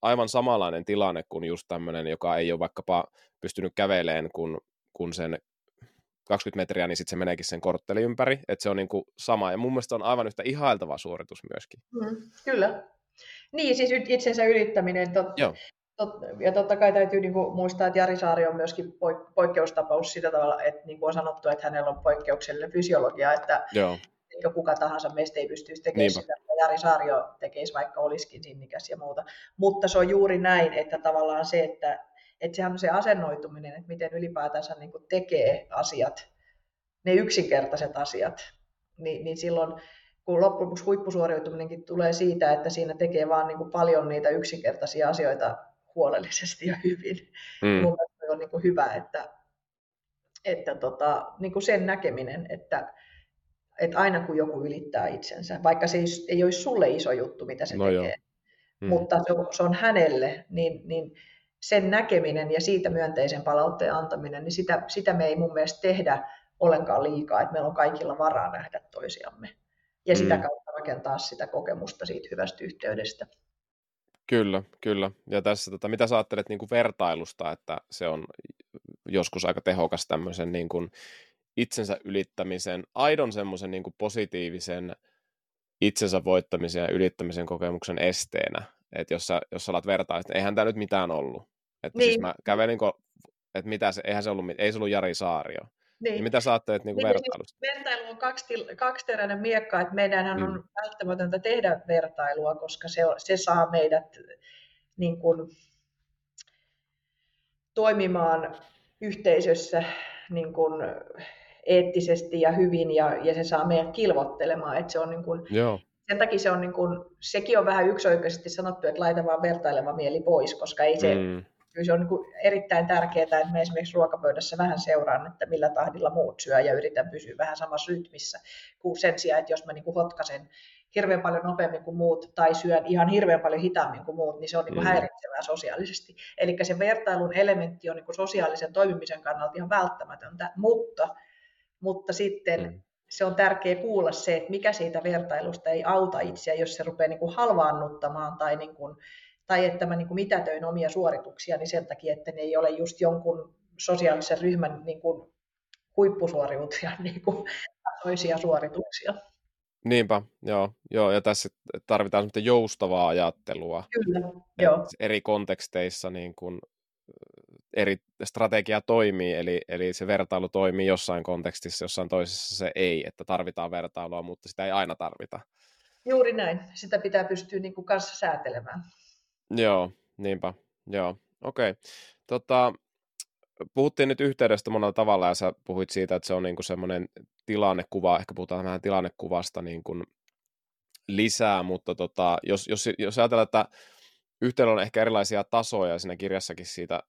aivan samanlainen tilanne kuin just tämmöinen, joka ei ole vaikkapa pystynyt käveleen, kun, kun sen 20 metriä, niin sitten se meneekin sen kortteli ympäri, että se on niin kuin sama. Ja mun mielestä on aivan yhtä ihailtava suoritus myöskin. Mm, kyllä. Niin, siis itsensä ylittäminen. Tot, Joo. Tot, ja totta kai täytyy niin kuin muistaa, että Jari Saari on myöskin poik- poikkeustapaus sillä tavalla, että niin kuin on sanottu, että hänellä on poikkeuksellinen fysiologia, että Joo. eikä kuka tahansa meistä ei pystyisi tekemään Niinpä. sitä, Jari Saario tekisi vaikka olisikin sinnikäs ja muuta. Mutta se on juuri näin, että tavallaan se, että että sehän on se asennoituminen, että miten ylipäätänsä niin kuin tekee asiat, ne yksinkertaiset asiat, niin, niin silloin kun loppujen lopuksi huippusuoriutuminenkin tulee siitä, että siinä tekee vaan niin kuin paljon niitä yksinkertaisia asioita huolellisesti ja hyvin. Mm. Mun on niin kuin hyvä, että, että tota, niin kuin sen näkeminen, että, että aina kun joku ylittää itsensä, vaikka se ei, ei olisi sulle iso juttu, mitä se no tekee, mm. mutta se on, se on hänelle, niin, niin sen näkeminen ja siitä myönteisen palautteen antaminen, niin sitä, sitä me ei mun mielestä tehdä ollenkaan liikaa, että meillä on kaikilla varaa nähdä toisiamme ja mm. sitä kautta rakentaa sitä kokemusta siitä hyvästä yhteydestä. Kyllä, kyllä. Ja tässä, tota, mitä sä ajattelet niin kuin vertailusta, että se on joskus aika tehokas tämmöisen niin kuin itsensä ylittämisen, aidon semmoisen niin positiivisen itsensä voittamisen ja ylittämisen kokemuksen esteenä. Että jos sä, jos sä alat vertaa, että eihän tämä nyt mitään ollut. Että siis niin. siis mä kävelin, että mitä se, eihän se ollut, ei se ollut Jari Saario. Niin. niin mitä sä ajattelet niin niin, vertailusta? Siis vertailu on kaksi, kaksiteräinen miekka, että meidänhän mm. on välttämätöntä tehdä vertailua, koska se, se saa meidät niin kuin, toimimaan yhteisössä niin kuin, eettisesti ja hyvin ja, ja se saa meidät kilvottelemaan. Että se on niin kuin, Joo sen takia se on niin kuin, sekin on vähän yksioikoisesti sanottu, että laita vaan vertaileva mieli pois, koska ei se, mm. kyllä se on niin kuin erittäin tärkeää, että me esimerkiksi ruokapöydässä vähän seuraan, että millä tahdilla muut syö ja yritän pysyä vähän samassa rytmissä, kuin sen sijaan, että jos mä niin kuin hotkasen hirveän paljon nopeammin kuin muut tai syön ihan hirveän paljon hitaammin kuin muut, niin se on niin kuin mm. häiritsevää sosiaalisesti. Eli se vertailun elementti on niin kuin sosiaalisen toimimisen kannalta ihan välttämätöntä, mutta, mutta sitten mm se on tärkeää kuulla se, että mikä siitä vertailusta ei auta itseä, jos se rupeaa niin kuin halvaannuttamaan tai, niin kuin, tai että mä niin kuin mitätöin omia suorituksia niin sen takia, että ne ei ole just jonkun sosiaalisen ryhmän niin kuin huippusuoriutujan niin kuin tasoisia suorituksia. Niinpä, joo, joo, ja tässä tarvitaan joustavaa ajattelua. Kyllä, joo. Eri konteksteissa niin kuin eri strategia toimii, eli, eli se vertailu toimii jossain kontekstissa, jossain toisessa se ei, että tarvitaan vertailua, mutta sitä ei aina tarvita. Juuri näin. Sitä pitää pystyä niin kuin kanssa säätelemään. Joo, niinpä. Joo, okei. Okay. Tota, puhuttiin nyt yhteydestä monella tavalla ja sä puhuit siitä, että se on niin kuin semmoinen tilannekuva, ehkä puhutaan vähän tilannekuvasta niin kuin lisää, mutta tota, jos, jos, jos ajatellaan, että yhteydellä on ehkä erilaisia tasoja, siinä kirjassakin siitä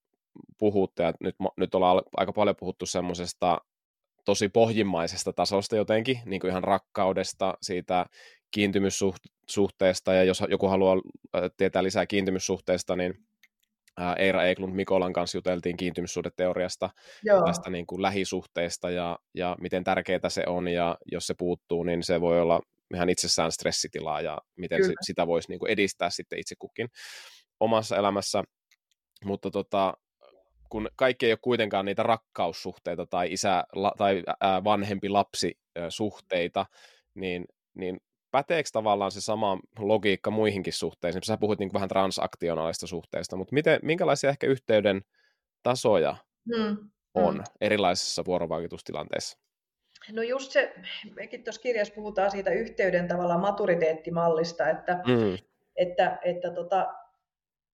puhutte, ja nyt, nyt ollaan aika paljon puhuttu semmoisesta tosi pohjimmaisesta tasosta jotenkin, niin kuin ihan rakkaudesta, siitä kiintymyssuhteesta, ja jos joku haluaa äh, tietää lisää kiintymyssuhteesta, niin äh, Eira Eiklund Mikolan kanssa juteltiin kiintymyssuhdeteoriasta, Joo. tästä niin kuin lähisuhteesta ja, ja miten tärkeää se on, ja jos se puuttuu, niin se voi olla ihan itsessään stressitilaa ja miten se, sitä voisi niin kuin edistää sitten itse kukin omassa elämässä. Mutta tota, kun kaikki ei ole kuitenkaan niitä rakkaussuhteita tai isä tai vanhempi lapsi suhteita, niin, niin päteekö tavallaan se sama logiikka muihinkin suhteisiin? Sä puhuit niin vähän transaktionaalista suhteista, mutta miten, minkälaisia ehkä yhteyden tasoja hmm. on hmm. erilaisissa vuorovaikutustilanteissa? No just se, mekin tuossa kirjassa puhutaan siitä yhteyden tavalla maturiteettimallista, että, mm. että, että tota,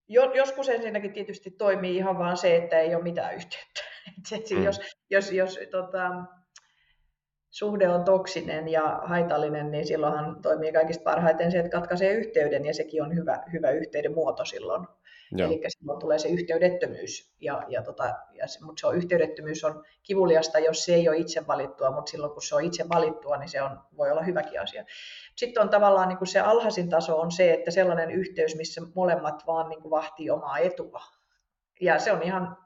joskus ensinnäkin tietysti toimii ihan vaan se, että ei ole mitään yhteyttä. mm. Jos, jos, jos tota, suhde on toksinen ja haitallinen, niin silloinhan toimii kaikista parhaiten se, että katkaisee yhteyden ja sekin on hyvä, hyvä yhteyden muoto silloin. Joo. Eli silloin tulee se yhteydettömyys, ja, ja tota, ja se, mutta se on, yhteydettömyys on kivuliasta, jos se ei ole itse valittua, mutta silloin kun se on itse valittua, niin se on, voi olla hyväkin asia. Sitten on tavallaan niin kuin se alhaisin taso on se, että sellainen yhteys, missä molemmat vaan niin kuin vahtii omaa etua. Ja se on ihan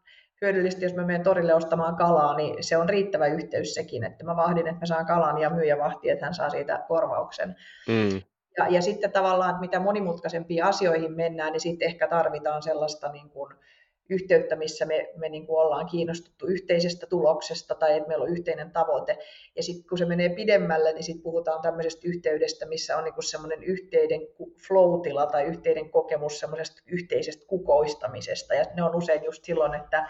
hyödyllistä, jos mä menen torille ostamaan kalaa, niin se on riittävä yhteys sekin, että mä vahdin, että mä saan kalan ja myyjä vahtii, että hän saa siitä korvauksen. Mm. Ja, ja sitten tavallaan, että mitä monimutkaisempiin asioihin mennään, niin sitten ehkä tarvitaan sellaista niin kuin yhteyttä, missä me, me niin kuin ollaan kiinnostuttu yhteisestä tuloksesta tai että meillä on yhteinen tavoite. Ja sitten kun se menee pidemmälle, niin sitten puhutaan tämmöisestä yhteydestä, missä on niin semmoinen yhteinen flow tai yhteinen kokemus semmoisesta yhteisestä kukoistamisesta. Ja ne on usein just silloin, että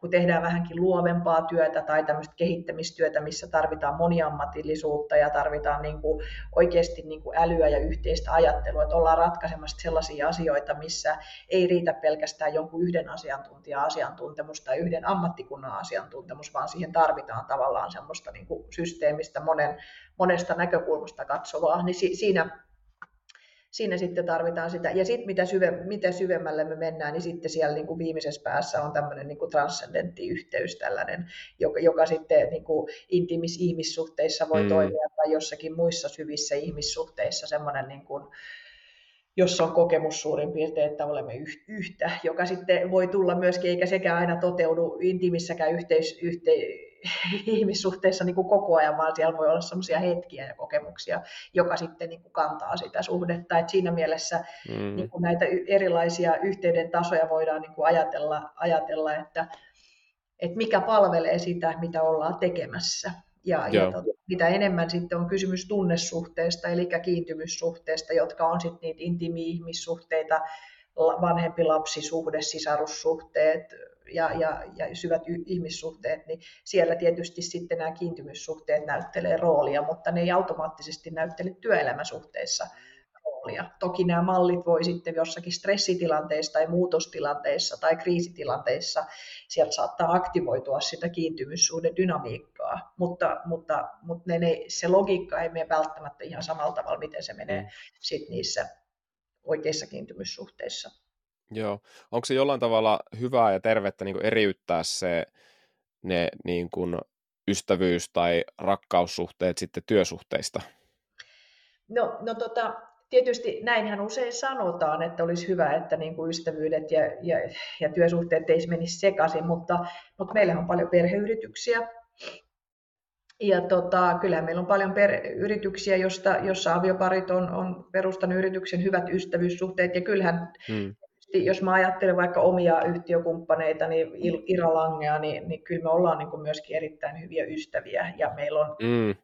kun tehdään vähänkin luovempaa työtä tai tämmöistä kehittämistyötä, missä tarvitaan moniammatillisuutta ja tarvitaan niin kuin oikeasti niin kuin älyä ja yhteistä ajattelua, että ollaan ratkaisemassa sellaisia asioita, missä ei riitä pelkästään jonkun yhden asiantuntijan asiantuntemus tai yhden ammattikunnan asiantuntemus, vaan siihen tarvitaan tavallaan semmoista niin kuin systeemistä monen, monesta näkökulmasta katsovaa, niin siinä siinä sitten tarvitaan sitä. Ja sitten mitä, syve, mitä syvemmälle me mennään, niin sitten siellä niin kuin viimeisessä päässä on tämmöinen niin kuin transcendentti yhteys tällainen, joka, joka sitten niin kuin intimis ihmissuhteissa voi mm. toimia tai jossakin muissa syvissä ihmissuhteissa semmoinen niin kuin, jossa on kokemus suurin piirtein, että olemme yhtä, joka sitten voi tulla myöskin, eikä sekään aina toteudu intimissäkään yhteis, yhte, ihmissuhteissa niin kuin koko ajan, vaan siellä voi olla sellaisia hetkiä ja kokemuksia, joka sitten niin kuin kantaa sitä suhdetta. Et siinä mielessä mm. niin kuin näitä erilaisia yhteyden tasoja voidaan niin kuin ajatella, ajatella että, että mikä palvelee sitä, mitä ollaan tekemässä. Ja, ja tot, mitä enemmän sitten on kysymys tunnesuhteesta, eli kiintymyssuhteesta, jotka on sitten niitä intiimi-ihmissuhteita, vanhempi-lapsisuhde, sisarussuhteet, ja, ja, ja syvät ihmissuhteet, niin siellä tietysti sitten nämä kiintymyssuhteet näyttelee roolia, mutta ne ei automaattisesti näyttele työelämäsuhteissa roolia. Toki nämä mallit voi sitten jossakin stressitilanteissa tai muutostilanteissa tai kriisitilanteissa, sieltä saattaa aktivoitua sitä kiintymyssuhden dynamiikkaa, mutta, mutta, mutta ne, ne, se logiikka ei mene välttämättä ihan samalla tavalla, miten se menee sit niissä oikeissa kiintymyssuhteissa. Joo. Onko se jollain tavalla hyvää ja tervettä niin kuin eriyttää se, ne niin kuin ystävyys- tai rakkaussuhteet sitten työsuhteista? No, no tota, tietysti näinhän usein sanotaan, että olisi hyvä, että niin kuin ystävyydet ja, ja, ja työsuhteet ei menisi sekaisin, mutta, mutta meillä on paljon perheyrityksiä. Ja tota, kyllähän meillä on paljon per- yrityksiä, josta, jossa avioparit on, on perustanut yrityksen hyvät ystävyyssuhteet. Ja kyllähän hmm jos mä ajattelen vaikka omia yhtiökumppaneita, niin Ira Langea, niin, niin kyllä me ollaan niin kuin myöskin erittäin hyviä ystäviä ja meillä on mm.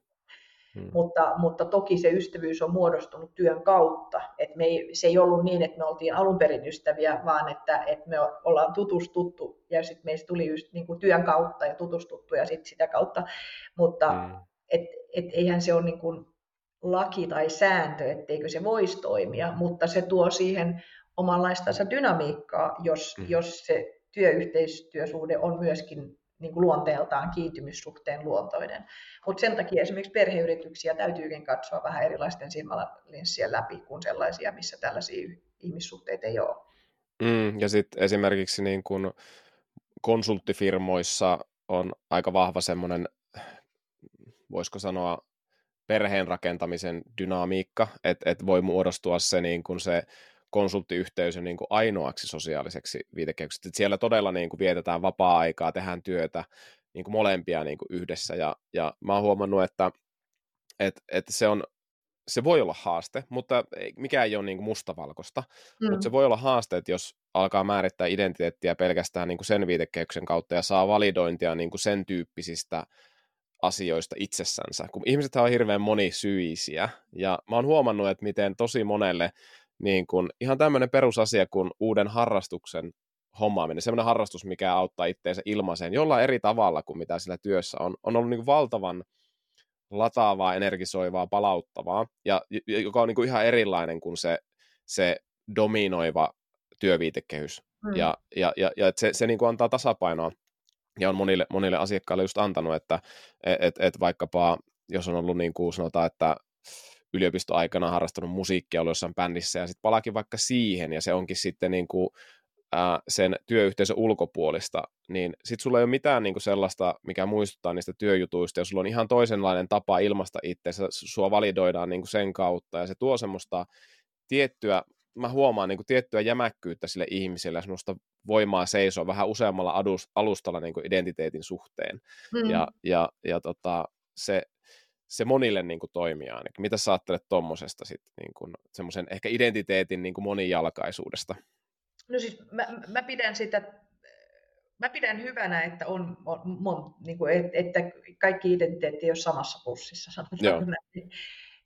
Mm. Mutta, mutta toki se ystävyys on muodostunut työn kautta. Et me ei, se ei ollut niin, että me oltiin alun perin ystäviä, vaan että, että me ollaan tutustuttu ja sitten meistä tuli just niin kuin työn kautta ja tutustuttu ja sitten sitä kautta. Mutta mm. et, et eihän se ole niin kuin laki tai sääntö, etteikö se voisi toimia, mutta se tuo siihen omanlaistansa dynamiikkaa, jos, mm. jos se työyhteistyösuhde on myöskin niin kuin luonteeltaan kiintymyssuhteen luontoinen. Mutta sen takia esimerkiksi perheyrityksiä täytyykin katsoa vähän erilaisten silmälinssien läpi kuin sellaisia, missä tällaisia ihmissuhteita ei ole. Mm, ja sitten esimerkiksi niin kun konsulttifirmoissa on aika vahva semmoinen, voisiko sanoa, perheen rakentamisen dynamiikka, että et voi muodostua se, niin kun se konsulttiyhteisön niin kuin ainoaksi sosiaaliseksi viitekehykseksi. Siellä todella niin kuin vietetään vapaa-aikaa, tehdään työtä niin kuin molempia niin kuin yhdessä. Ja, ja mä oon huomannut, että, että, että se on se voi olla haaste, mutta mikä ei ole niin kuin mustavalkoista, mm. mutta se voi olla haaste, että jos alkaa määrittää identiteettiä pelkästään niin kuin sen viitekehyksen kautta ja saa validointia niin kuin sen tyyppisistä asioista itsessänsä, kun ihmiset on hirveän monisyisiä, ja mä oon huomannut, että miten tosi monelle niin kun, ihan tämmöinen perusasia kuin uuden harrastuksen hommaaminen, semmoinen harrastus, mikä auttaa itteensä ilmaiseen jollain eri tavalla kuin mitä sillä työssä on, on ollut niin valtavan lataavaa, energisoivaa, palauttavaa, ja joka on niin kuin ihan erilainen kuin se, se dominoiva työviitekehys. Mm. Ja, ja, ja, ja se, se niin kuin antaa tasapainoa, ja on monille, monille asiakkaille just antanut, että et, et, et vaikkapa, jos on ollut niin kuin sanotaan, että yliopistoaikana harrastanut musiikkia, ollut jossain bändissä, ja sitten palakin vaikka siihen, ja se onkin sitten niin kuin ää, sen työyhteisön ulkopuolista, niin sitten sulla ei ole mitään niin kuin sellaista, mikä muistuttaa niistä työjutuista, ja sulla on ihan toisenlainen tapa ilmasta itseäsi, sua validoidaan niin kuin sen kautta, ja se tuo semmoista tiettyä, mä huomaan niin kuin tiettyä jämäkkyyttä sille ihmiselle, semmoista voimaa seisoa vähän useammalla alustalla niin kuin identiteetin suhteen, mm. ja, ja, ja tota, se, se monille niin kuin toimii ainakin. Mitä sä ajattelet tuommoisesta sitten, niin semmoisen ehkä identiteetin niin kuin monijalkaisuudesta? No siis mä, mä pidän sitä, mä pidän hyvänä, että on, on, on niin kuin, että kaikki identiteetti ei ole samassa pussissa, sanotaan näin.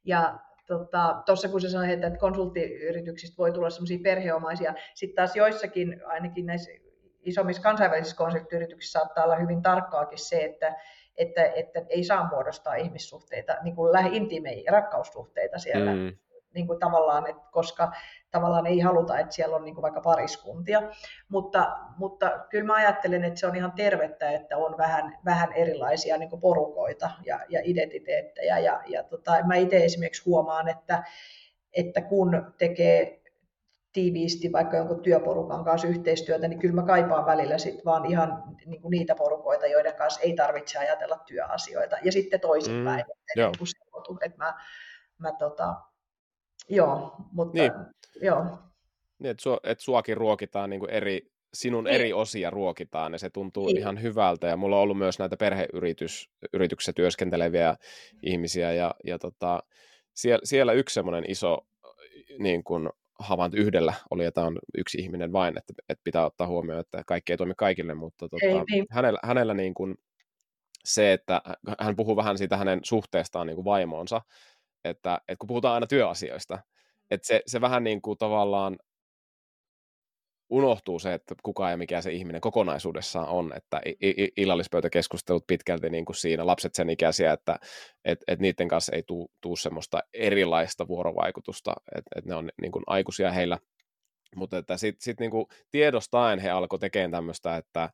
Ja tuossa tota, kun sä sanoit, että konsulttiyrityksistä voi tulla semmoisia perheomaisia, sitten taas joissakin, ainakin näissä isommissa kansainvälisissä konsulttiyrityksissä saattaa olla hyvin tarkkaakin se, että, että, että ei saa muodostaa ihmissuhteita, niin kuin lähe intiimejä, rakkaussuhteita siellä. Mm niin kuin tavallaan, että koska tavallaan ei haluta, että siellä on niin kuin vaikka pariskuntia. Mutta, mutta kyllä mä ajattelen, että se on ihan tervettä, että on vähän, vähän erilaisia niin kuin porukoita ja, ja identiteettejä. Ja, ja tota, mä itse esimerkiksi huomaan, että, että kun tekee tiiviisti vaikka jonkun työporukan kanssa yhteistyötä, niin kyllä mä kaipaan välillä sit vaan ihan niin kuin niitä porukoita, joiden kanssa ei tarvitse ajatella työasioita. Ja sitten toisinpäin, mm, että, niin että mä, mä tota, Joo, mutta niin. joo. Niin, että, sua, että suakin ruokitaan niin kuin eri, sinun niin. eri osia ruokitaan ja se tuntuu niin. ihan hyvältä ja mulla on ollut myös näitä perheyrityksissä työskenteleviä ihmisiä ja, ja tota, siellä, siellä yksi semmoinen iso niin kuin havainto yhdellä oli, että on yksi ihminen vain, että, että pitää ottaa huomioon, että kaikki ei toimi kaikille, mutta tota, ei, niin. hänellä, hänellä niin kuin se, että hän puhuu vähän siitä hänen suhteestaan niin kuin vaimoonsa, että, että kun puhutaan aina työasioista, että se, se vähän niin kuin tavallaan unohtuu se, että kuka ja mikä se ihminen kokonaisuudessaan on, että illallispöytäkeskustelut pitkälti niin kuin siinä, lapset sen ikäisiä, että et, et niiden kanssa ei tule semmoista erilaista vuorovaikutusta, että et ne on niin kuin aikuisia heillä, mutta että sitten sit niin kuin tiedostaen he alkoi tekemään tämmöistä, että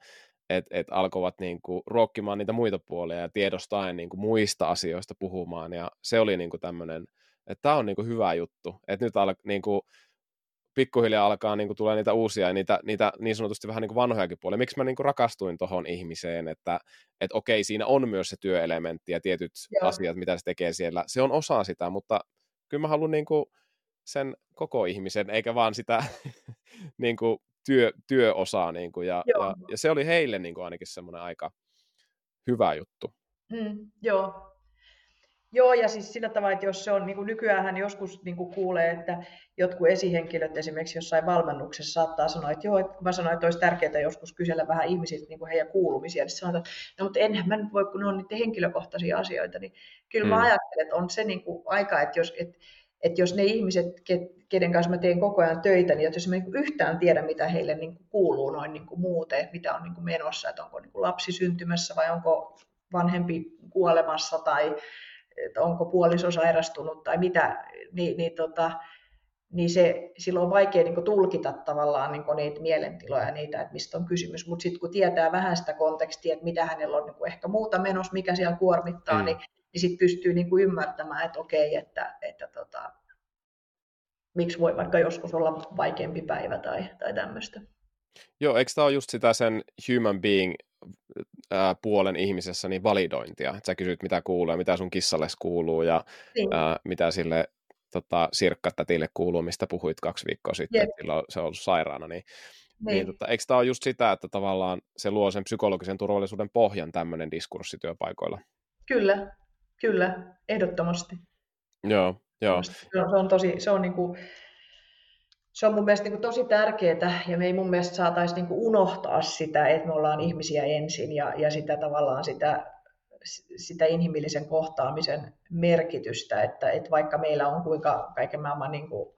että et alkoivat niinku ruokkimaan niitä muita puolia ja tiedostaen niinku muista asioista puhumaan. Ja se oli niinku tämmöinen, että tämä on niinku hyvä juttu. Että nyt al, niinku, pikkuhiljaa alkaa niinku tulee niitä uusia, niitä, niitä niin sanotusti vähän niinku vanhojakin puolia. Miksi mä niinku rakastuin tuohon ihmiseen, että et okei, siinä on myös se työelementti ja tietyt Joo. asiat, mitä se tekee siellä. Se on osa sitä, mutta kyllä mä haluan niinku sen koko ihmisen, eikä vaan sitä niin kuin työ, työosaa, niin kuin, ja, ja, ja, se oli heille niin kuin ainakin semmoinen aika hyvä juttu. Mm, joo. Joo, ja siis sillä tavalla, että jos se on, niin kuin nykyään joskus niin kuin kuulee, että jotkut esihenkilöt esimerkiksi jossain valmennuksessa saattaa sanoa, että joo, että kun mä sanoin, että olisi tärkeää joskus kysellä vähän ihmisiltä niin kuin heidän kuulumisia, niin sanotaan, että no, mutta enhän mä nyt voi, kun ne on niiden henkilökohtaisia asioita, niin kyllä mm. mä ajattelen, että on se niin kuin aika, että jos, että että jos ne ihmiset, kenen kanssa mä teen koko ajan töitä, niin jos mä yhtään tiedä, mitä heille niin kuin kuuluu noin niin kuin muuten, mitä on niin kuin menossa, että onko niin kuin lapsi syntymässä vai onko vanhempi kuolemassa tai että onko puoliso sairastunut tai mitä, niin, niin, tota, niin se, silloin on vaikea niin tulkita tavallaan niin niitä mielentiloja, niitä, että mistä on kysymys. Mutta sitten kun tietää vähän sitä kontekstia, että mitä hänellä on niin ehkä muuta menossa, mikä siellä kuormittaa, mm. niin niin sitten pystyy niin ymmärtämään, että okei, että, että tota, miksi voi vaikka joskus olla vaikeampi päivä tai, tai tämmöistä. Joo, eikö tämä ole just sitä sen human being ää, puolen ihmisessä niin validointia? Että sä kysyt, mitä kuuluu mitä sun kissalle kuuluu ja niin. ää, mitä sille tota, sirkkatätille kuuluu, mistä puhuit kaksi viikkoa sitten, yep. että se on ollut sairaana. Niin, niin. niin tota, eikö tämä ole just sitä, että tavallaan se luo sen psykologisen turvallisuuden pohjan tämmöinen diskurssi työpaikoilla? Kyllä, Kyllä, ehdottomasti. Joo. Joo. Se on, se on tosi, se on niin kuin, se on mun mielestä niin tosi tärkeää ja me ei mun mielestä saataisi niin unohtaa sitä, että me ollaan ihmisiä ensin ja, ja sitä tavallaan sitä, sitä inhimillisen kohtaamisen merkitystä, että, että vaikka meillä on kuinka kaiken maailman niin kuin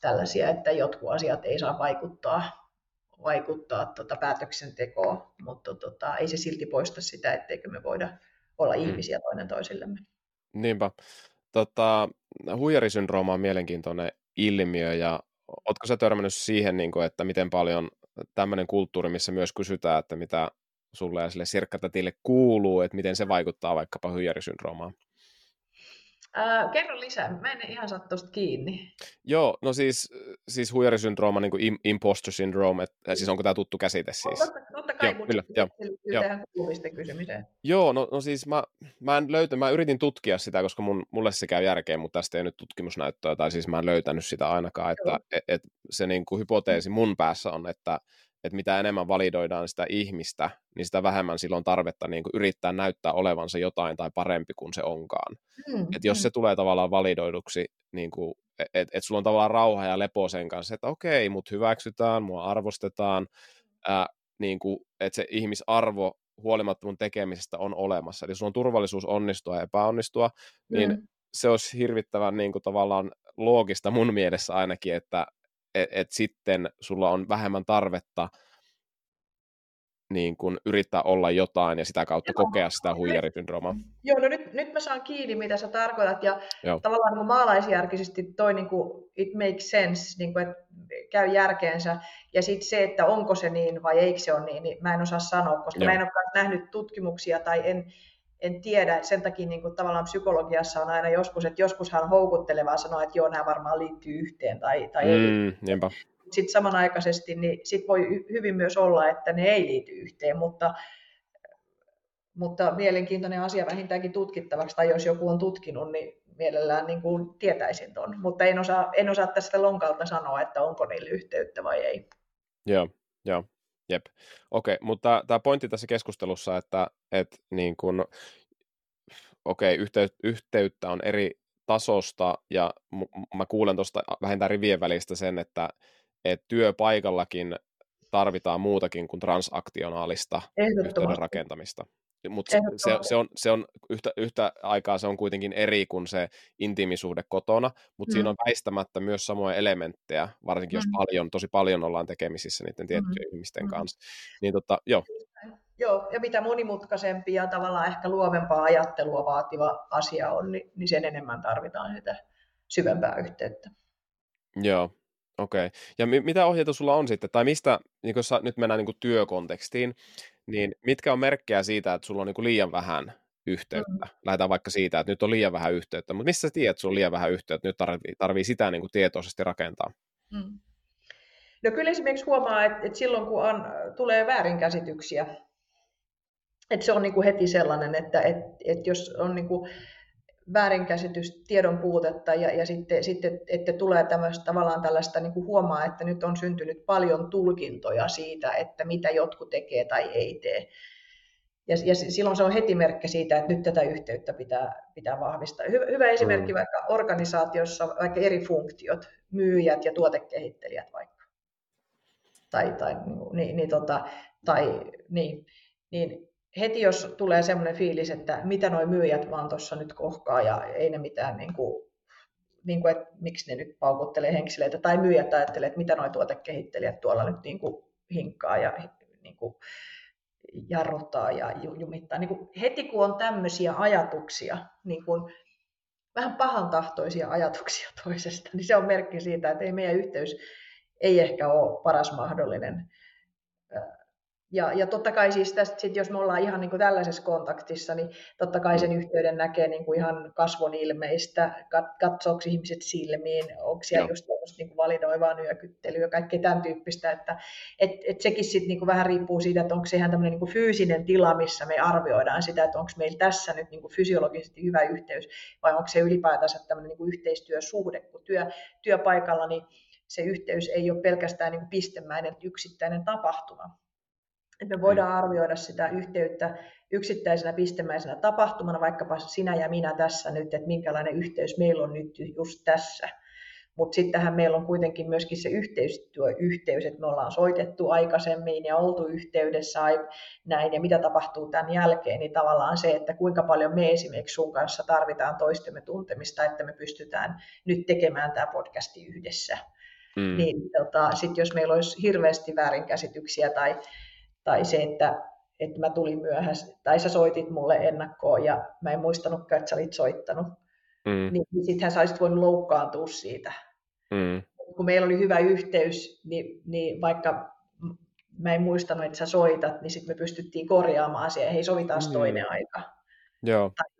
tällaisia, että jotkut asiat ei saa vaikuttaa, vaikuttaa tota päätöksentekoon, mutta tota, ei se silti poista sitä, etteikö me voida olla mm. ihmisiä toinen toisillemme. Niinpä. Tota, huijarisyndrooma on mielenkiintoinen ilmiö ja Oletko sä törmännyt siihen, niin kuin, että miten paljon tämmöinen kulttuuri, missä myös kysytään, että mitä sulle ja sille sirkkatätille kuuluu, että miten se vaikuttaa vaikkapa hyijärisyndroomaan? Äh, kerro lisää, mä en ihan saa tuosta kiinni. Joo, no siis, siis huijarisyndrooma, niin kuin imposter syndrome, että, siis onko tämä tuttu käsite siis? Totta, totta kai, joo, kyllä, joo, joo. tähän kysymiseen. Joo, no, no siis mä, mä en löytä, mä yritin tutkia sitä, koska mun, mulle se käy järkeen, mutta tästä ei nyt tutkimusnäyttöä, tai siis mä en löytänyt sitä ainakaan, että et, et se niin kuin hypoteesi mun päässä on, että että mitä enemmän validoidaan sitä ihmistä, niin sitä vähemmän silloin tarvetta niin kuin yrittää näyttää olevansa jotain tai parempi kuin se onkaan. Mm, et jos mm. se tulee tavallaan validoiduksi, niin kuin, että et sulla on tavallaan rauha ja lepo sen kanssa, että okei, mut hyväksytään, mua arvostetaan, ää, niin kuin, että se ihmisarvo huolimatta mun tekemisestä on olemassa. Eli sulla on turvallisuus onnistua ja epäonnistua, niin mm. se olisi hirvittävän niin kuin, tavallaan loogista mun mielessä ainakin, että että et sitten sulla on vähemmän tarvetta niin kun yrittää olla jotain ja sitä kautta Joo, kokea sitä huijarisyndroomaa. Joo, no nyt, nyt mä saan kiinni, mitä sä tarkoitat, ja Joo. tavallaan niin maalaisjärkisesti toi niin kuin, it makes sense, niin kuin, että käy järkeensä, ja sitten se, että onko se niin vai eikö se ole niin, niin mä en osaa sanoa, koska Joo. mä en ole nähnyt tutkimuksia tai en, en tiedä, sen takia niin kuin tavallaan psykologiassa on aina joskus, että joskushan on houkuttelevaa sanoa, että joo, nämä varmaan liittyy yhteen tai, tai mm, ei. Sitten samanaikaisesti niin sit voi hyvin myös olla, että ne ei liity yhteen, mutta, mutta mielenkiintoinen asia vähintäänkin tutkittavaksi, tai jos joku on tutkinut, niin mielellään niin kuin tietäisin tuon, mutta en osaa, en osaa tästä lonkalta sanoa, että onko niillä yhteyttä vai ei. Joo, joo. Jep, okei, okay, mutta tämä pointti tässä keskustelussa, että, että niin kun, okei, okay, yhteyt, yhteyttä on eri tasosta, ja m- mä kuulen tuosta vähintään rivien välistä sen, että, että työpaikallakin tarvitaan muutakin kuin transaktionaalista yhteyden rakentamista. Mutta se, se, on, se on yhtä, yhtä aikaa se on kuitenkin eri kuin se intiimisuhde kotona, mutta mm. siinä on väistämättä myös samoja elementtejä, varsinkin mm. jos paljon, tosi paljon ollaan tekemisissä niiden tiettyjen mm. ihmisten mm. kanssa. Niin tota, joo. Joo, ja mitä monimutkaisempi ja tavallaan ehkä luovempaa ajattelua vaativa asia on, niin, niin sen enemmän tarvitaan sitä syvempää yhteyttä. Joo, okei. Okay. Ja mi- mitä ohjeita sulla on sitten, tai mistä, niin kun sä, nyt mennään niin kuin työkontekstiin, niin mitkä on merkkejä siitä, että sulla on niin liian vähän yhteyttä? Mm. Lähdetään vaikka siitä, että nyt on liian vähän yhteyttä, mutta missä sä tiedät, että sulla on liian vähän yhteyttä, nyt tarvii, tarvii sitä niin kuin tietoisesti rakentaa? Mm. No kyllä esimerkiksi huomaa, että, että silloin kun on, tulee väärinkäsityksiä, että se on niin kuin heti sellainen, että, että, että jos on niin kuin väärinkäsitys, tiedon puutetta ja, ja sitten, sitten, että tulee tämmöistä, tavallaan tällaista niin kuin huomaa, että nyt on syntynyt paljon tulkintoja siitä, että mitä jotkut tekee tai ei tee. Ja, ja silloin se on heti merkki siitä, että nyt tätä yhteyttä pitää, pitää vahvistaa. Hyvä, hyvä esimerkki mm. vaikka organisaatiossa, vaikka eri funktiot, myyjät ja tuotekehittelijät vaikka. Tai, tai, niin, niin, tota, tai niin, niin heti jos tulee semmoinen fiilis, että mitä nuo myyjät vaan tuossa nyt kohkaa ja ei ne mitään, niin kuin, niin kuin, että miksi ne nyt paukuttelee henkseleitä, tai myyjät ajattelee, että mitä nuo tuotekehittelijät tuolla nyt niin kuin hinkkaa ja niin kuin jarruttaa ja jumittaa. Niin kuin heti kun on tämmöisiä ajatuksia, niin kuin vähän pahantahtoisia ajatuksia toisesta, niin se on merkki siitä, että ei meidän yhteys ei ehkä ole paras mahdollinen ja, ja totta kai siis tästä, sit jos me ollaan ihan niin kuin tällaisessa kontaktissa, niin totta kai sen yhteyden näkee niin kuin ihan kasvon ilmeistä, katsoako ihmiset silmiin, onko siellä Joo. just niin kuin validoivaa nyökyttelyä ja kaikkea tämän tyyppistä, että et, et sekin sitten niin kuin vähän riippuu siitä, että onko se ihan tämmöinen niin kuin fyysinen tila, missä me arvioidaan sitä, että onko meillä tässä nyt niin kuin fysiologisesti hyvä yhteys, vai onko se ylipäätänsä tämmöinen niin kuin yhteistyösuhde, kun työ, työpaikalla niin se yhteys ei ole pelkästään niin kuin pistemäinen yksittäinen tapahtuma, että me voidaan arvioida sitä yhteyttä yksittäisenä pistemäisenä tapahtumana, vaikkapa sinä ja minä tässä nyt, että minkälainen yhteys meillä on nyt just tässä. Mutta sittenhän meillä on kuitenkin myöskin se yhteistyöyhteys, että me ollaan soitettu aikaisemmin ja oltu yhteydessä näin, ja mitä tapahtuu tämän jälkeen, niin tavallaan se, että kuinka paljon me esimerkiksi sun kanssa tarvitaan toistemme tuntemista, että me pystytään nyt tekemään tämä podcasti yhdessä. Mm. Niin tota, sit jos meillä olisi hirveästi väärinkäsityksiä tai, tai se, että, että mä tulin myöhässä, tai sä soitit mulle ennakkoon ja mä en muistanut, että sä olit soittanut, mm. niin, niin sittenhän sä olisit voinut loukkaantua siitä. Mm. Kun meillä oli hyvä yhteys, niin, niin vaikka mä en muistanut, että sä soitat, niin sitten me pystyttiin korjaamaan asiaa, hei sovitaan mm. toinen aika. Joo. Tai,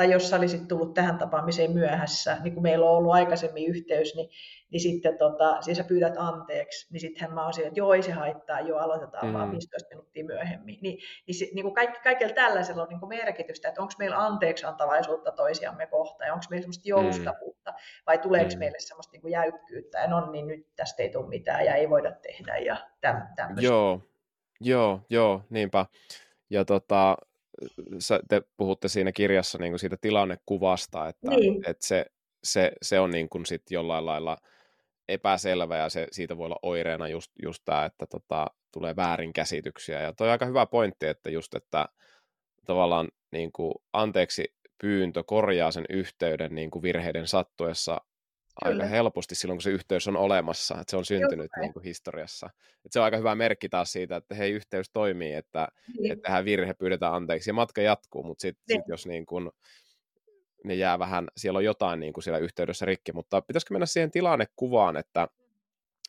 tai jos sä olisit tullut tähän tapaamiseen myöhässä, niin kun meillä on ollut aikaisemmin yhteys, niin niin sitten tota, siis sä pyydät anteeksi, niin sittenhän mä olisin, että joo, ei se haittaa, joo, aloitetaan mm. vaan 15 minuuttia myöhemmin. Ni, niin, se, niin kuin kaikki, kaikilla tällaisella on niin kuin merkitystä, että onko meillä anteeksi antavaisuutta toisiamme kohtaan, ja onko meillä semmoista mm. joustavuutta, mm. vai tuleeko mm. meille semmoista niin kuin jäykkyyttä, ja no niin, nyt tästä ei tule mitään, ja ei voida tehdä, ja täm, tämmöistä. Joo, joo, joo, niinpä. Ja tota, sä, te puhutte siinä kirjassa niin kuin siitä tilannekuvasta, että, niin. että se, se, se on niin kuin sit jollain lailla – epäselvä ja se, siitä voi olla oireena just, just tämä, että tota, tulee väärinkäsityksiä. Ja toi on aika hyvä pointti, että just, että tavallaan niin kuin, anteeksi pyyntö korjaa sen yhteyden niin kuin virheiden sattuessa Kyllä. aika helposti silloin, kun se yhteys on olemassa, että se on syntynyt niin kuin historiassa. Että se on aika hyvä merkki taas siitä, että hei, yhteys toimii, että, niin. että tähän virhe pyydetään anteeksi ja matka jatkuu, mutta sitten niin. sit jos niin kuin, ne jää vähän, siellä on jotain niin kuin siellä yhteydessä rikki, mutta pitäisikö mennä siihen tilannekuvaan, että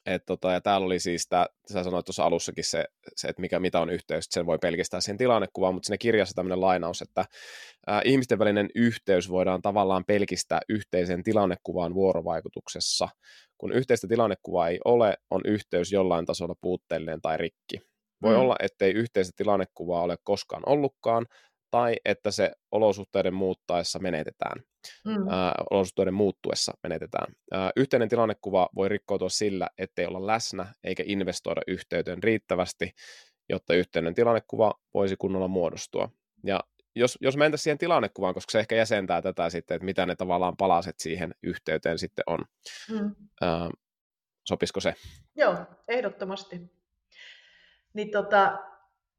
et tota, ja täällä oli siis, tää, sä sanoit tuossa alussakin se, se että mikä, mitä on yhteys, sen voi pelkistää siihen tilannekuvaan, mutta siinä kirjassa tämmöinen lainaus, että ää, ihmisten välinen yhteys voidaan tavallaan pelkistää yhteiseen tilannekuvaan vuorovaikutuksessa. Kun yhteistä tilannekuvaa ei ole, on yhteys jollain tasolla puutteellinen tai rikki. Voi mm. olla, ettei yhteistä tilannekuvaa ole koskaan ollutkaan, tai että se olosuhteiden muuttaessa menetetään, mm. ää, olosuhteiden muuttuessa menetetään. Ää, yhteinen tilannekuva voi rikkoutua sillä, ettei olla läsnä eikä investoida yhteyteen riittävästi, jotta yhteinen tilannekuva voisi kunnolla muodostua. Ja jos, jos mentäisiin siihen tilannekuvaan, koska se ehkä jäsentää tätä sitten, että mitä ne tavallaan palaset siihen yhteyteen sitten on. Mm. Ää, sopisiko se? Joo, ehdottomasti. Niin tota,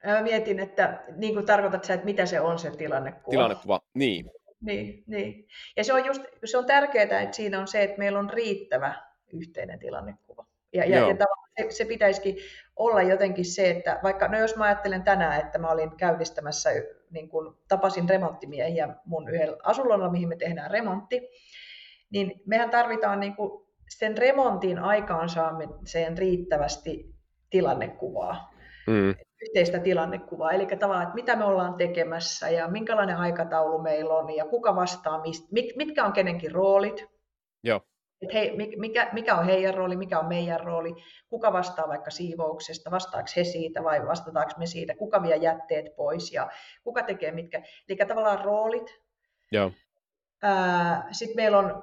Mä mietin, että niin kuin tarkoitat sä, että mitä se on se tilannekuva. Tilannekuva, niin. Niin, niin. Ja se on, just, se on tärkeää, että siinä on se, että meillä on riittävä yhteinen tilannekuva. Ja, ja, ja se, se pitäisikin olla jotenkin se, että vaikka, no jos mä ajattelen tänään, että mä olin käynnistämässä, niin kun tapasin remonttimiehiä mun yhdellä asunnolla, mihin me tehdään remontti, niin mehän tarvitaan niin kuin sen remontin aikaansaamiseen riittävästi tilannekuvaa. Mm yhteistä tilannekuvaa, eli tavallaan, että mitä me ollaan tekemässä ja minkälainen aikataulu meillä on ja kuka vastaa, mistä, mitkä on kenenkin roolit. Joo. Et hei, mikä, mikä on heidän rooli, mikä on meidän rooli, kuka vastaa vaikka siivouksesta, vastaako he siitä vai vastataanko me siitä, kuka vie jätteet pois ja kuka tekee mitkä. Eli tavallaan roolit. Joo. Sitten meillä on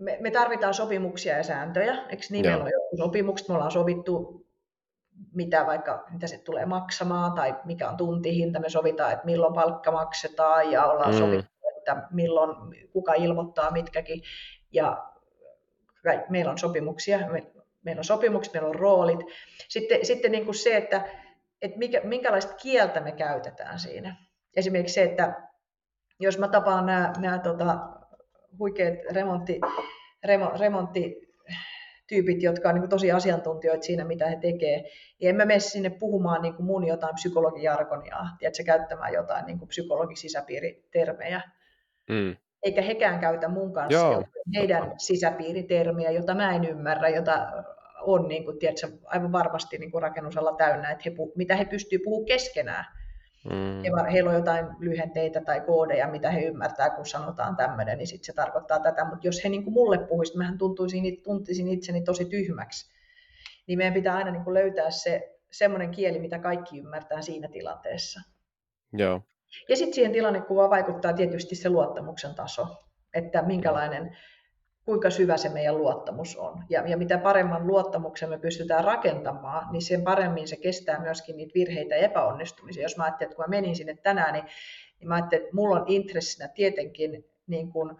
me, me tarvitaan sopimuksia ja sääntöjä, eikö niin? Joo. Meillä on joku sopimukset, me ollaan sovittu mitä vaikka mitä se tulee maksamaan tai mikä on tuntihinta, me sovitaan, että milloin palkka maksetaan ja ollaan mm. sovittu, että milloin kuka ilmoittaa mitkäkin ja meillä on sopimuksia, meillä on sopimukset, meillä on roolit. Sitten, sitten niin kuin se, että, että mikä, minkälaista kieltä me käytetään siinä. Esimerkiksi se, että jos mä tapaan nämä, nämä tota, huikeat remontti, remo, remontti tyypit, jotka on niin kuin tosi asiantuntijoita siinä, mitä he tekee, niin en mä mene sinne puhumaan niin kuin mun jotain psykologijargonia, tiedätkö, käyttämään jotain niin kuin psykologisisäpiiritermejä. Mm. Eikä hekään käytä mun kanssa Joo. heidän sisäpiiritermiä, jota mä en ymmärrä, jota on niin kuin, tiedätkö, aivan varmasti niin kuin rakennusalla täynnä, että he, mitä he pystyvät puhumaan keskenään. Mm. Ja heillä on jotain lyhenteitä tai koodeja, mitä he ymmärtää, kun sanotaan tämmöinen, niin sitten se tarkoittaa tätä. Mutta jos he niin kuin mulle puhuisivat, mähän tuntuisin, tuntisin itseni tosi tyhmäksi. Niin meidän pitää aina niin kuin löytää se semmoinen kieli, mitä kaikki ymmärtää siinä tilanteessa. Joo. Ja sitten siihen tilannekuvaan vaikuttaa tietysti se luottamuksen taso, että minkälainen kuinka syvä se meidän luottamus on. Ja, ja mitä paremman luottamuksen me pystytään rakentamaan, niin sen paremmin se kestää myöskin niitä virheitä ja epäonnistumisia. Jos mä ajattelin, että kun mä menin sinne tänään, niin, niin mä ajattelin, että mulla on intressinä tietenkin niin kuin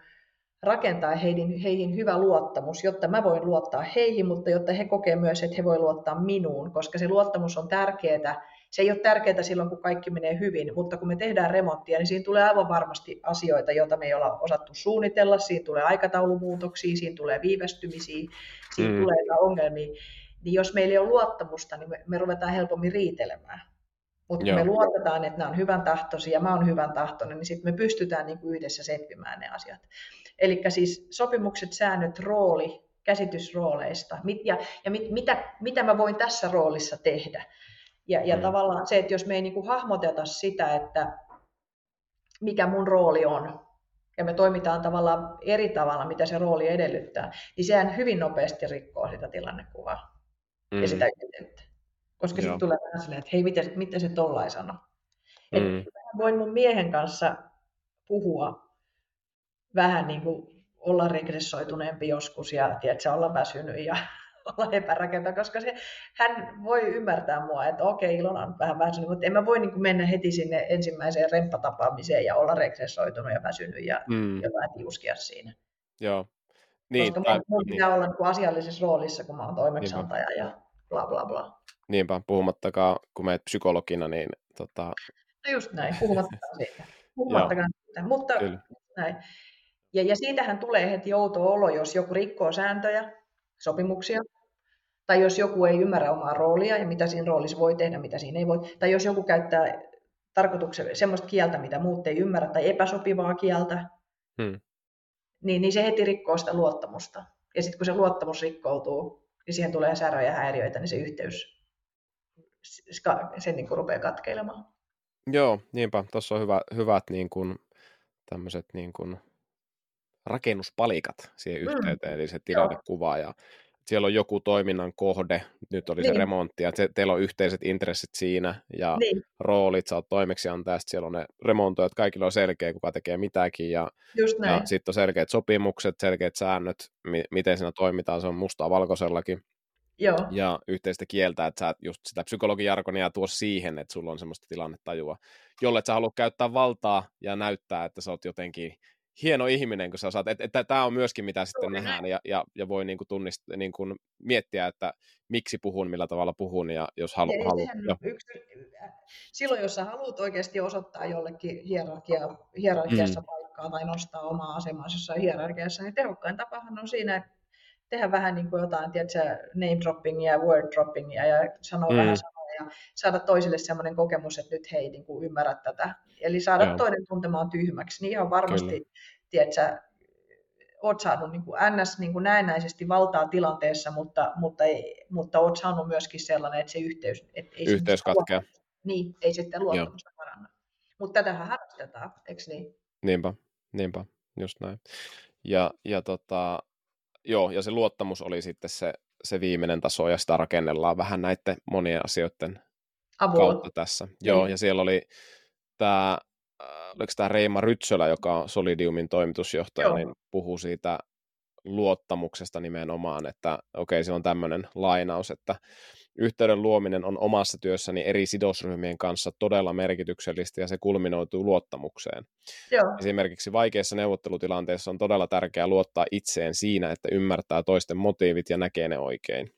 rakentaa heihin, heihin hyvä luottamus, jotta mä voin luottaa heihin, mutta jotta he kokee myös, että he voi luottaa minuun, koska se luottamus on tärkeää. Se ei ole tärkeää silloin, kun kaikki menee hyvin, mutta kun me tehdään remonttia, niin siinä tulee aivan varmasti asioita, joita me ei olla osattu suunnitella. Siinä tulee aikataulumuutoksia, siinä tulee viivästymisiä, siinä mm. tulee ongelmia. Niin jos meillä ei ole luottamusta, niin me, me ruvetaan helpommin riitelemään. Mutta kun me luotetaan, että nämä on hyvän tahtoisia ja mä oon hyvän tahtoinen, niin sitten me pystytään niin kuin yhdessä setvimään ne asiat. Eli siis sopimukset, säännöt, rooli, käsitys rooleista mit, ja, ja mit, mitä, mitä mä voin tässä roolissa tehdä. Ja, ja mm. tavallaan se, että jos me ei niin kuin hahmoteta sitä, että mikä mun rooli on, ja me toimitaan tavallaan eri tavalla, mitä se rooli edellyttää, niin sehän hyvin nopeasti rikkoo sitä tilannekuvaa mm. ja sitä yhteyttä. Koska sitten tulee vähän silleen, että hei, mitä, mitä se tollain sano. Mm. Et voin mun miehen kanssa puhua vähän niin kuin olla regressoituneempi joskus ja tiedätkö, olla väsynyt ja olla epärakenta, koska se, hän voi ymmärtää mua, että okei, Ilona on vähän väsynyt, mutta en mä voi niin kuin mennä heti sinne ensimmäiseen remppatapaamiseen ja olla regressoitunut ja väsynyt ja mm. jotain tiuskia siinä. Joo. Niin, koska tai, mun pitää niin. olla niin asiallisessa roolissa, kun mä oon toimeksiantaja Niinpä. ja bla bla bla. Niinpä, puhumattakaan, kun meet psykologina, niin tota... No just näin, puhumattakaan siitä. Puhumattakaan siitä, mutta Kyllä. näin. Ja, ja siitähän tulee heti outo olo, jos joku rikkoo sääntöjä, sopimuksia, tai jos joku ei ymmärrä omaa roolia ja mitä siinä roolissa voi tehdä, mitä siinä ei voi, tai jos joku käyttää tarkoituksella semmoista kieltä, mitä muut ei ymmärrä, tai epäsopivaa kieltä, hmm. niin, niin se heti rikkoo sitä luottamusta. Ja sitten kun se luottamus rikkoutuu, niin siihen tulee säröjä ja häiriöitä, niin se yhteys se niin kuin rupeaa katkeilemaan. Joo, niinpä. Tuossa on hyvä, hyvät niin kuin, tämmöiset niin kuin rakennuspalikat siihen mm. yhteyteen, mm. eli se tilannekuva ja siellä on joku toiminnan kohde, nyt oli niin. se remontti, ja te, teillä on yhteiset intressit siinä, ja niin. roolit, sä oot toimeksiantaja, ja siellä on ne remontoijat, kaikilla on selkeä, kuka tekee mitäkin, ja, ja sitten on selkeät sopimukset, selkeät säännöt, mi- miten siinä toimitaan, se on mustaa valkoisellakin. Joo. Ja yhteistä kieltä, että sä just sitä psykologijarkonia tuo siihen, että sulla on semmoista tilannetajua, jolle sä haluat käyttää valtaa ja näyttää, että sä oot jotenkin hieno ihminen, kun sä saat, että, että tämä on myöskin mitä sitten Joo, nähdään ja, ja, ja voi niin kuin tunnist, niin kuin miettiä, että miksi puhun, millä tavalla puhun ja jos halu, ja halu, jo. yksi, silloin, jos sä haluat oikeasti osoittaa jollekin hierarkia, hierarkiassa mm. paikkaa tai nostaa omaa asemaa jossain hierarkiassa, niin tehokkain tapahan on siinä, että tehdä vähän niin kuin jotain, tiedätkö, name droppingia ja word droppingia ja sanoa mm. vähän ja saada toiselle sellainen kokemus, että nyt hei, niin kuin ymmärrät tätä. Eli saada Joo. toinen tuntemaan tyhmäksi, niin ihan varmasti, tiedätkö, oot saanut niin kuin ns. Niin kuin näennäisesti valtaa tilanteessa, mutta, mutta, ei, mutta oot saanut myöskin sellainen, että se yhteys... Että ei yhteys katkeaa. Niin, ei sitten luottamusta paranna. Mutta tätähän harrastetaan, eikö niin? Niinpä, niinpä, just näin. Ja, ja tota, joo, ja se luottamus oli sitten se, se viimeinen taso, ja sitä rakennellaan vähän näiden monien asioiden Avulla. kautta tässä. Niin. Joo, ja siellä oli tämä, äh, oliko tämä Reima Rytsölä, joka on Solidiumin toimitusjohtaja, Joo. niin puhuu siitä luottamuksesta nimenomaan, että okei, okay, se on tämmöinen lainaus, että yhteyden luominen on omassa työssäni eri sidosryhmien kanssa todella merkityksellistä ja se kulminoituu luottamukseen. Joo. Esimerkiksi vaikeissa neuvottelutilanteissa on todella tärkeää luottaa itseen siinä, että ymmärtää toisten motiivit ja näkee ne oikein.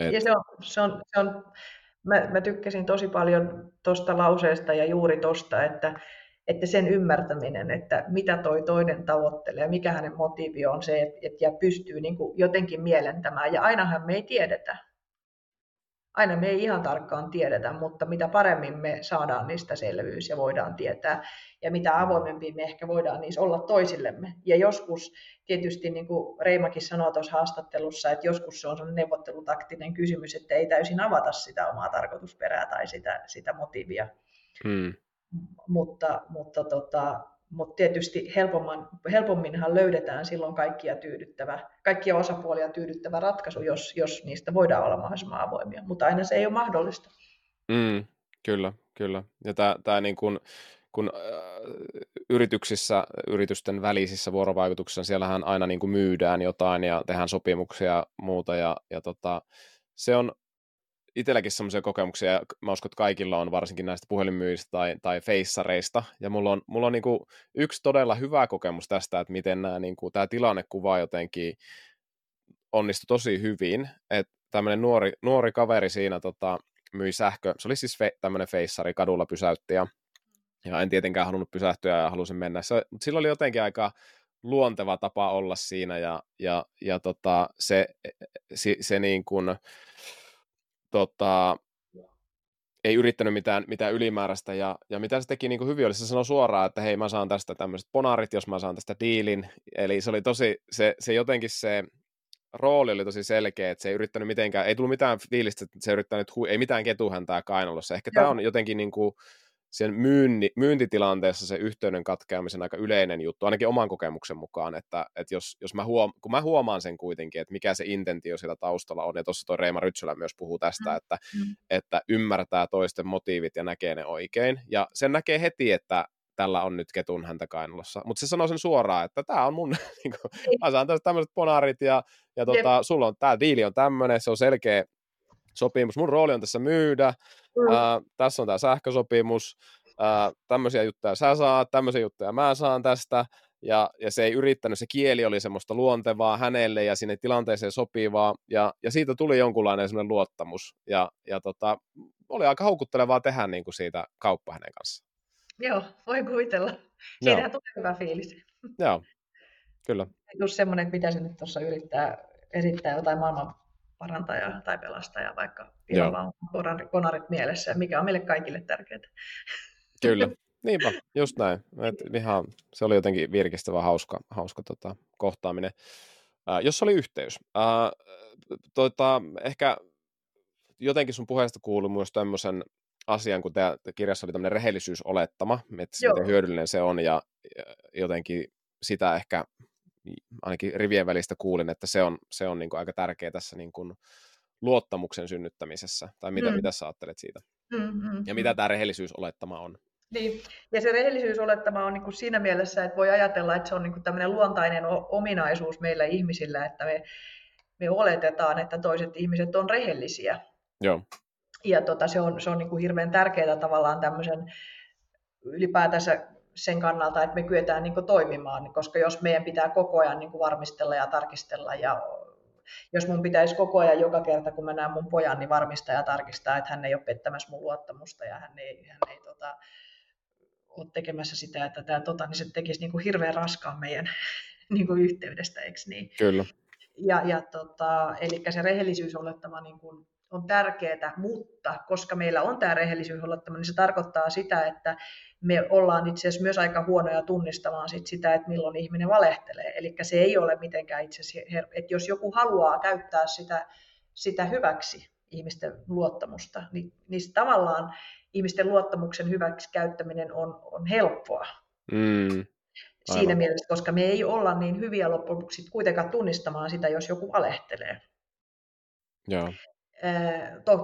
Et... Ja se on, se on, se on mä, mä tykkäsin tosi paljon tuosta lauseesta ja juuri tuosta, että, että sen ymmärtäminen, että mitä toi toinen tavoittelee, mikä hänen motiivi on se, että, että ja pystyy niin kuin jotenkin mielentämään. Ja ainahan me ei tiedetä, aina me ei ihan tarkkaan tiedetä, mutta mitä paremmin me saadaan niistä selvyys ja voidaan tietää, ja mitä avoimempi me ehkä voidaan niissä olla toisillemme. Ja joskus tietysti, niin kuin Reimakin sanoi tuossa haastattelussa, että joskus se on sellainen neuvottelutaktinen kysymys, että ei täysin avata sitä omaa tarkoitusperää tai sitä, sitä motiivia. Hmm. Mutta, mutta tota, mutta tietysti helpomman, helpomminhan löydetään silloin kaikkia, tyydyttävä, kaikkia osapuolia tyydyttävä ratkaisu, jos, jos niistä voidaan olla mahdollisimman avoimia, mutta aina se ei ole mahdollista. Mm, kyllä, kyllä. Ja tämä, niin kuin, kun äh, yrityksissä, yritysten välisissä vuorovaikutuksissa, siellähän aina niin kuin myydään jotain ja tehdään sopimuksia ja muuta, ja, ja tota, se on itselläkin semmoisia kokemuksia, ja mä uskon, että kaikilla on varsinkin näistä puhelinmyyjistä tai, tai feissareista, ja mulla on, mulla on niin kuin yksi todella hyvä kokemus tästä, että miten nämä, niin kuin, tämä tilannekuva jotenkin onnistui tosi hyvin, että tämmöinen nuori, nuori kaveri siinä tota, myi sähkö, se oli siis fe, tämmöinen feissari, kadulla pysäytti, ja, ja en tietenkään halunnut pysähtyä ja halusin mennä, se, mutta sillä oli jotenkin aika luonteva tapa olla siinä, ja, ja, ja tota, se, se, se niin kuin, tota, ei yrittänyt mitään, mitään ylimääräistä, ja, ja mitä se teki niin kuin hyvin oli, se sanoi suoraan, että hei mä saan tästä tämmöiset ponarit, jos mä saan tästä diilin, eli se oli tosi, se, se jotenkin se rooli oli tosi selkeä, että se ei yrittänyt mitenkään, ei tullut mitään fiilistä, että se yrittänyt, ei mitään ketuhäntää kainalossa, ehkä Joo. tämä on jotenkin niin kuin, sen myynni, myyntitilanteessa se yhteyden katkeamisen aika yleinen juttu, ainakin oman kokemuksen mukaan, että, että jos, jos mä huom, kun mä huomaan sen kuitenkin, että mikä se intentio siellä taustalla on, ja tuossa tuo Reima Rytsölä myös puhuu tästä, mm. että, mm. että ymmärtää toisten motiivit ja näkee ne oikein, ja sen näkee heti, että tällä on nyt ketun häntä kainalossa. Mutta se sanoo sen suoraan, että tämä on mun, niin kuin, mä saan tämmöiset ponarit ja, ja tota, sulla on, tämä diili on tämmöinen, se on selkeä sopimus. Mun rooli on tässä myydä, mm. ää, tässä on tämä sähkösopimus, ää, tämmöisiä juttuja sä saat, tämmöisiä juttuja mä saan tästä, ja, ja se ei yrittänyt, se kieli oli semmoista luontevaa hänelle ja sinne tilanteeseen sopivaa, ja, ja siitä tuli jonkunlainen semmoinen luottamus, ja, ja tota, oli aika houkuttelevaa tehdä niin kuin siitä kauppa hänen kanssaan. Joo, voi kuvitella. Siitähän tulee hyvä fiilis. Joo, kyllä. Just semmoinen, että pitäisi nyt tuossa yrittää esittää jotain maailman parantajaa tai pelastajaa, vaikka pilalla on konarit mielessä, mikä on meille kaikille tärkeää. Kyllä, niinpä, just näin. Et ihan, se oli jotenkin virkistävä, hauska, hauska tota, kohtaaminen. Äh, jos oli yhteys. Äh, tota, ehkä jotenkin sun puheesta kuului myös tämmöisen asian, kun tämä kirjassa oli tämmöinen rehellisyysolettama, että Joo. miten hyödyllinen se on, ja jotenkin sitä ehkä ainakin rivien välistä kuulin, että se on, se on niin kuin aika tärkeä tässä niin kuin luottamuksen synnyttämisessä, tai mitä, mm. mitä sä ajattelet siitä? Mm, mm, ja mitä mm. tämä rehellisyysolettama on? Niin, ja se rehellisyysolettama on niin kuin siinä mielessä, että voi ajatella, että se on niin kuin tämmöinen luontainen ominaisuus meillä ihmisillä, että me, me oletetaan, että toiset ihmiset on rehellisiä. Joo ja tota, se on, se on niin kuin hirveän tärkeää tavallaan tämmöisen ylipäätänsä sen kannalta, että me kyetään niin toimimaan, koska jos meidän pitää koko ajan niin varmistella ja tarkistella ja jos mun pitäisi koko ajan joka kerta, kun mä näen mun pojan, niin varmistaa ja tarkistaa, että hän ei ole pettämässä mun luottamusta ja hän ei, hän ei tota, ole tekemässä sitä, että tämä tota, niin se tekisi niin kuin hirveän raskaan meidän niin kuin yhteydestä, eikö niin? Kyllä. Ja, ja tota, eli se rehellisyys olettama niin kuin on tärkeää, mutta koska meillä on tämä rehellisyys olettama, niin se tarkoittaa sitä, että me ollaan itse asiassa myös aika huonoja tunnistamaan sit sitä, että milloin ihminen valehtelee. Eli se ei ole mitenkään itse asiassa, että jos joku haluaa käyttää sitä, sitä hyväksi, ihmisten luottamusta, niin, niin tavallaan ihmisten luottamuksen hyväksi käyttäminen on, on helppoa. Mm, Siinä mielessä, koska me ei olla niin hyviä loppujen lopuksi kuitenkaan tunnistamaan sitä, jos joku valehtelee. Joo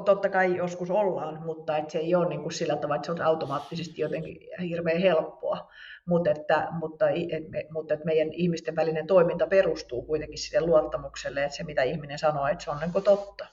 totta kai joskus ollaan, mutta et se ei ole niin kuin sillä tavalla, että se on automaattisesti jotenkin hirveän helppoa. Mutta että, mutta, et me, mutta että meidän ihmisten välinen toiminta perustuu kuitenkin sille luottamukselle, että se mitä ihminen sanoo, että se on niin totta.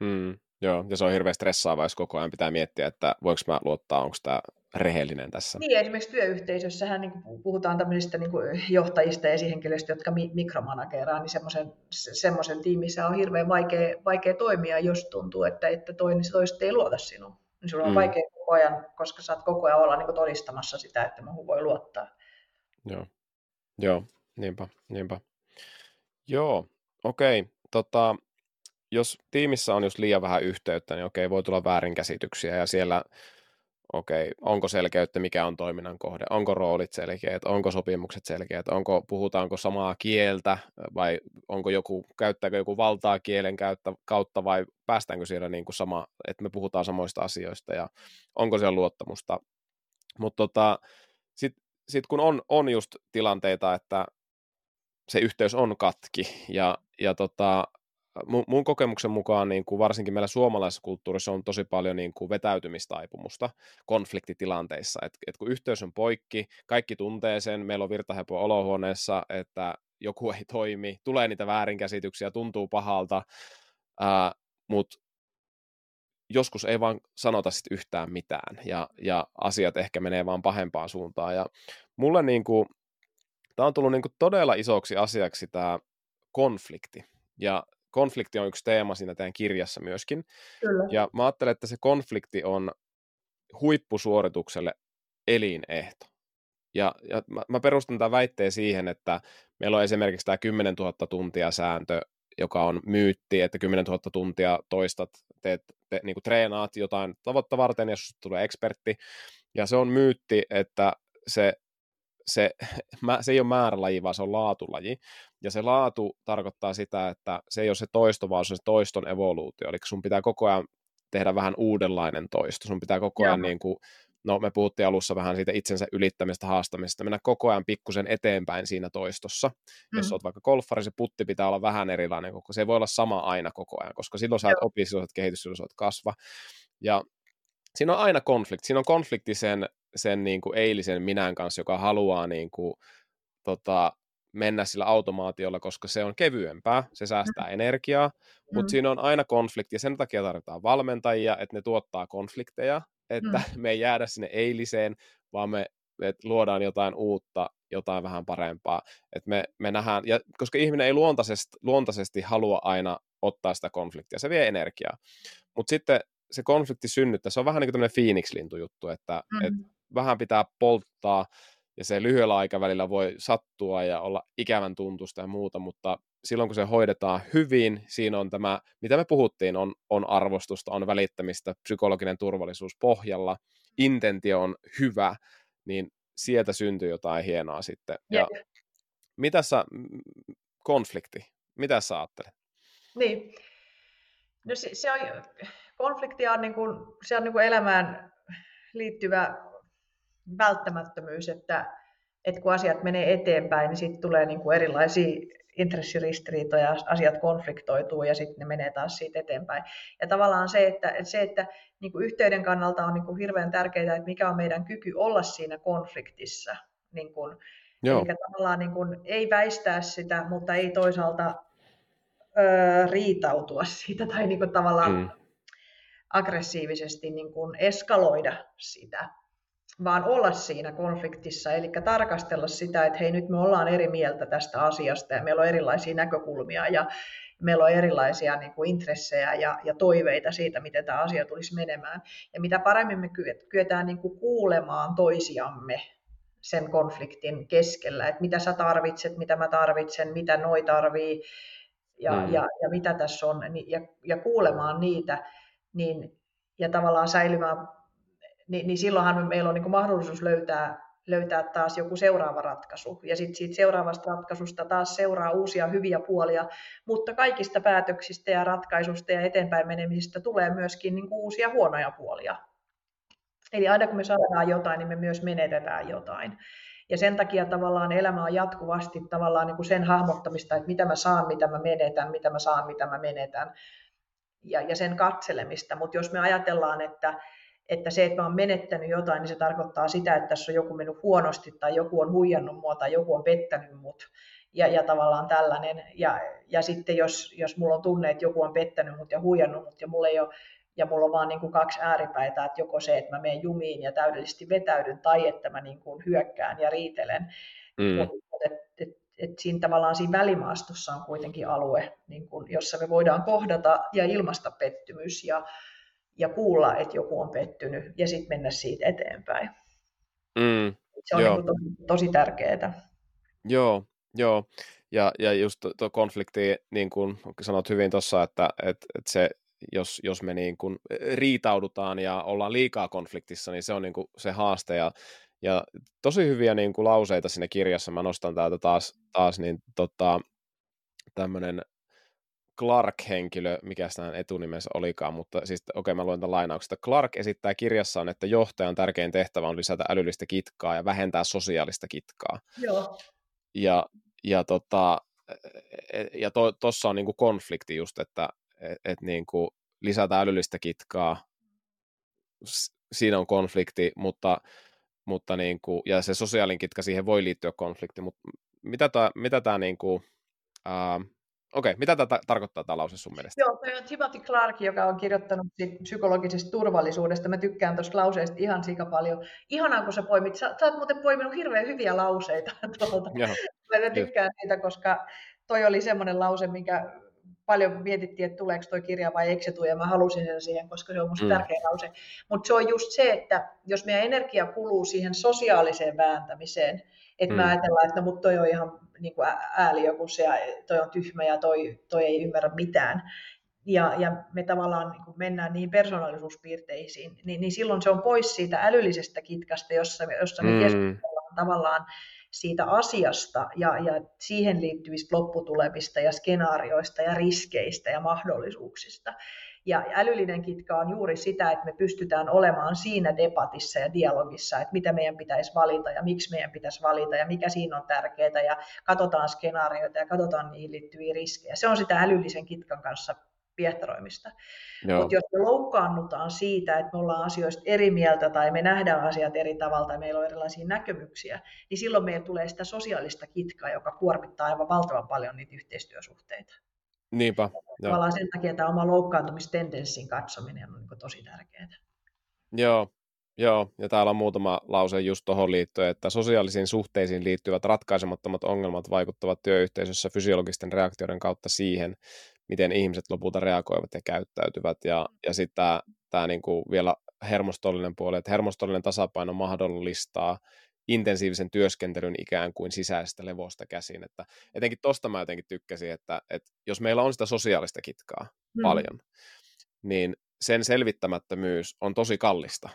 Mm, joo, ja se on hirveän stressaavaa, jos koko ajan pitää miettiä, että voiko mä luottaa, onko tämä rehellinen tässä. Niin, esimerkiksi työyhteisössähän niin puhutaan tämmöisistä niin johtajista ja esihenkilöistä, jotka mikromanageraa, niin semmoisen, semmoisen tiimissä on hirveän vaikea, vaikea toimia, jos tuntuu, että, että toinen toista ei luota sinuun. Niin sulla on mm. vaikea koko ajan, koska saat koko ajan olla niin kuin todistamassa sitä, että muuhun voi luottaa. Joo, Joo niinpä, niinpä. Joo, okei. Okay. Tota, jos tiimissä on just liian vähän yhteyttä, niin okei, voi tulla väärinkäsityksiä ja siellä okei, okay, onko selkeyttä, mikä on toiminnan kohde, onko roolit selkeät, onko sopimukset selkeät, onko, puhutaanko samaa kieltä vai onko joku, käyttääkö joku valtaa kielen käyttä, kautta vai päästäänkö siellä niin kuin sama, että me puhutaan samoista asioista ja onko siellä luottamusta. Mutta tota, sitten sit kun on, on just tilanteita, että se yhteys on katki ja, ja tota, mun, mun kokemuksen mukaan niin kuin varsinkin meillä suomalaisessa kulttuurissa on tosi paljon niin kuin vetäytymistaipumusta konfliktitilanteissa. Et, et kun yhteys on poikki, kaikki tuntee sen, meillä on virtahepo olohuoneessa, että joku ei toimi, tulee niitä väärinkäsityksiä, tuntuu pahalta, mutta joskus ei vaan sanota sit yhtään mitään ja, ja asiat ehkä menee vaan pahempaan suuntaan. Ja mulle niin kuin, tämä on tullut niin kuin todella isoksi asiaksi tämä konflikti. Ja konflikti on yksi teema siinä teidän kirjassa myöskin. Kyllä. Ja mä ajattelen, että se konflikti on huippusuoritukselle elinehto. Ja, ja mä, mä perustan tämän väitteen siihen, että meillä on esimerkiksi tämä 10 000 tuntia sääntö, joka on myytti, että 10 000 tuntia toistat, teet, te, niin kuin treenaat jotain tavoitta varten, jos tulee ekspertti. Ja se on myytti, että se, se, se ei ole määrälaji, vaan se on laatulaji. Ja se laatu tarkoittaa sitä, että se ei ole se toisto, vaan se on se toiston evoluutio. Eli sun pitää koko ajan tehdä vähän uudenlainen toisto. Sun pitää koko ajan, niin kuin, no me puhuttiin alussa vähän siitä itsensä ylittämistä, haastamisesta, mennä koko ajan pikkusen eteenpäin siinä toistossa. Mm. Jos olet vaikka golfari, se putti pitää olla vähän erilainen, koska se ei voi olla sama aina koko ajan, koska silloin sä et opi, silloin sä et kehity, silloin sä et kasva. Ja siinä on aina konflikti. Siinä on konflikti sen, sen niin kuin eilisen minän kanssa, joka haluaa niin kuin, tota, mennä sillä automaatiolla, koska se on kevyempää, se säästää mm. energiaa, mutta mm. siinä on aina konflikti ja sen takia tarvitaan valmentajia, että ne tuottaa konflikteja, että mm. me ei jäädä sinne eiliseen, vaan me, me luodaan jotain uutta, jotain vähän parempaa. Että me, me nähdään, ja koska ihminen ei luontaisesti, luontaisesti halua aina ottaa sitä konfliktia, se vie energiaa. Mutta sitten se konflikti synnyttää, se on vähän niin kuin tämmöinen Phoenix-lintujuttu, että mm. et vähän pitää polttaa, ja se lyhyellä aikavälillä voi sattua ja olla ikävän tuntusta ja muuta, mutta silloin kun se hoidetaan hyvin, siinä on tämä, mitä me puhuttiin, on, on arvostusta, on välittämistä, psykologinen turvallisuus pohjalla, intentio on hyvä, niin sieltä syntyy jotain hienoa sitten. Ja yeah. mitä sä, konflikti, mitä sä ajattelet? Niin, no se, se on, konflikti on, niin kuin, se on niin kuin elämään liittyvä välttämättömyys, että, että kun asiat menee eteenpäin, niin sitten tulee niin kuin erilaisia intressiristiriitoja, asiat konfliktoituu ja sitten ne menee taas siitä eteenpäin. Ja tavallaan se, että, se, että niin kuin yhteyden kannalta on niin kuin hirveän tärkeää, että mikä on meidän kyky olla siinä konfliktissa. Niin kuin, Joo. Eli tavallaan niin kuin, ei väistää sitä, mutta ei toisaalta ö, riitautua siitä tai niin kuin tavallaan mm. aggressiivisesti niin kuin eskaloida sitä vaan olla siinä konfliktissa, eli tarkastella sitä, että hei nyt me ollaan eri mieltä tästä asiasta ja meillä on erilaisia näkökulmia ja meillä on erilaisia niin kuin intressejä ja, ja toiveita siitä, miten tämä asia tulisi menemään. Ja mitä paremmin me kyetään niin kuin kuulemaan toisiamme sen konfliktin keskellä, että mitä sä tarvitset, mitä mä tarvitsen, mitä noi tarvii ja, mm. ja, ja mitä tässä on, ja, ja kuulemaan niitä, niin, ja tavallaan säilymään niin, niin silloinhan meillä on niin kuin mahdollisuus löytää, löytää taas joku seuraava ratkaisu. Ja sitten siitä seuraavasta ratkaisusta taas seuraa uusia hyviä puolia, mutta kaikista päätöksistä ja ratkaisusta ja eteenpäin menemisistä tulee myöskin niin kuin uusia huonoja puolia. Eli aina kun me saadaan jotain, niin me myös menetetään jotain. Ja sen takia tavallaan elämä on jatkuvasti tavallaan niin kuin sen hahmottamista, että mitä mä saan, mitä mä menetän, mitä mä saan, mitä mä menetän. Ja, ja sen katselemista. Mutta jos me ajatellaan, että, että se, että mä oon menettänyt jotain, niin se tarkoittaa sitä, että tässä on joku mennyt huonosti tai joku on huijannut mua tai joku on pettänyt mut ja, ja tavallaan tällainen. Ja, ja sitten jos, jos mulla on tunne, että joku on pettänyt mut ja huijannut mut ja mulla ei ole ja mulla on vaan niin kuin kaksi ääripäitä, että joko se, että mä menen jumiin ja täydellisesti vetäydyn, tai että mä niin kuin hyökkään ja riitelen. Mm. Et, et, et, et siinä tavallaan siinä välimaastossa on kuitenkin alue, niin kuin, jossa me voidaan kohdata ja ilmaista pettymys ja, ja kuulla, että joku on pettynyt ja sitten mennä siitä eteenpäin. Mm, se on niin tosi, tosi tärkeää. Joo, joo. Ja, ja just tuo konflikti, niin kuin sanot hyvin tuossa, että, että, että se, jos, jos me niin kuin riitaudutaan ja ollaan liikaa konfliktissa, niin se on niin kuin se haaste. Ja, ja tosi hyviä niin kuin lauseita siinä kirjassa. Mä nostan täältä taas, taas niin tota, tämmöinen Clark-henkilö, mikä sitä etunimensä olikaan, mutta siis okei, okay, mä luen tämän lainauksesta. Clark esittää kirjassaan, että johtajan tärkein tehtävä on lisätä älyllistä kitkaa ja vähentää sosiaalista kitkaa. Joo. Ja, ja tota, e, e, ja tuossa to, on niin kuin konflikti just, että et, et niin kuin lisätään älyllistä kitkaa, siinä on konflikti, mutta, mutta niin kuin, ja se sosiaalinen kitka, siihen voi liittyä konflikti, mutta mitä tämä, mitä niin uh, Okei, mitä tämä tarkoittaa tämä lause sun mielestä? Joo, tämä on Timothy Clark, joka on kirjoittanut psykologisesta turvallisuudesta. Mä tykkään tuosta lauseesta ihan sika paljon. Ihanaa, kun sä poimit. Sä, sä oot muuten poiminut hirveän hyviä lauseita tuolta. Mä tykkään niitä, koska toi oli semmoinen lause, minkä paljon mietittiin, että tuleeko tuo kirja vai eikö se tule, ja mä halusin sen siihen, koska se on musta mm. tärkeä lause. Mutta se on just se, että jos meidän energia kuluu siihen sosiaaliseen vääntämiseen, että mm. me ajatellaan, että no, mutta toi on ihan niin kuin ääli joku se, ja toi on tyhmä ja toi, toi ei ymmärrä mitään. Ja, ja me tavallaan niin kuin mennään niihin persoonallisuuspiirteisiin, niin, niin silloin se on pois siitä älyllisestä kitkasta, jossa, jossa me mm. keskustellaan tavallaan siitä asiasta ja, ja siihen liittyvistä lopputulemista ja skenaarioista ja riskeistä ja mahdollisuuksista. Ja älyllinen kitka on juuri sitä, että me pystytään olemaan siinä debatissa ja dialogissa, että mitä meidän pitäisi valita ja miksi meidän pitäisi valita ja mikä siinä on tärkeää ja katsotaan skenaarioita ja katsotaan niihin liittyviä riskejä. Se on sitä älyllisen kitkan kanssa piehtaroimista. Mutta jos me loukkaannutaan siitä, että me ollaan asioista eri mieltä tai me nähdään asiat eri tavalla tai meillä on erilaisia näkemyksiä, niin silloin meille tulee sitä sosiaalista kitkaa, joka kuormittaa aivan valtavan paljon niitä yhteistyösuhteita. Niinpä. Tavallaan sen takia tämä oma loukkaantumistendenssin katsominen on niin tosi tärkeää. Joo, Joo, ja täällä on muutama lause just tuohon liittyen, että sosiaalisiin suhteisiin liittyvät ratkaisemattomat ongelmat vaikuttavat työyhteisössä fysiologisten reaktioiden kautta siihen, miten ihmiset lopulta reagoivat ja käyttäytyvät. Ja, ja sitten tämä, niin kuin vielä hermostollinen puoli, että hermostollinen tasapaino mahdollistaa intensiivisen työskentelyn ikään kuin sisäisestä levosta käsin. Että etenkin tosta mä jotenkin tykkäsin, että, että jos meillä on sitä sosiaalista kitkaa mm. paljon, niin sen selvittämättömyys on tosi kallista.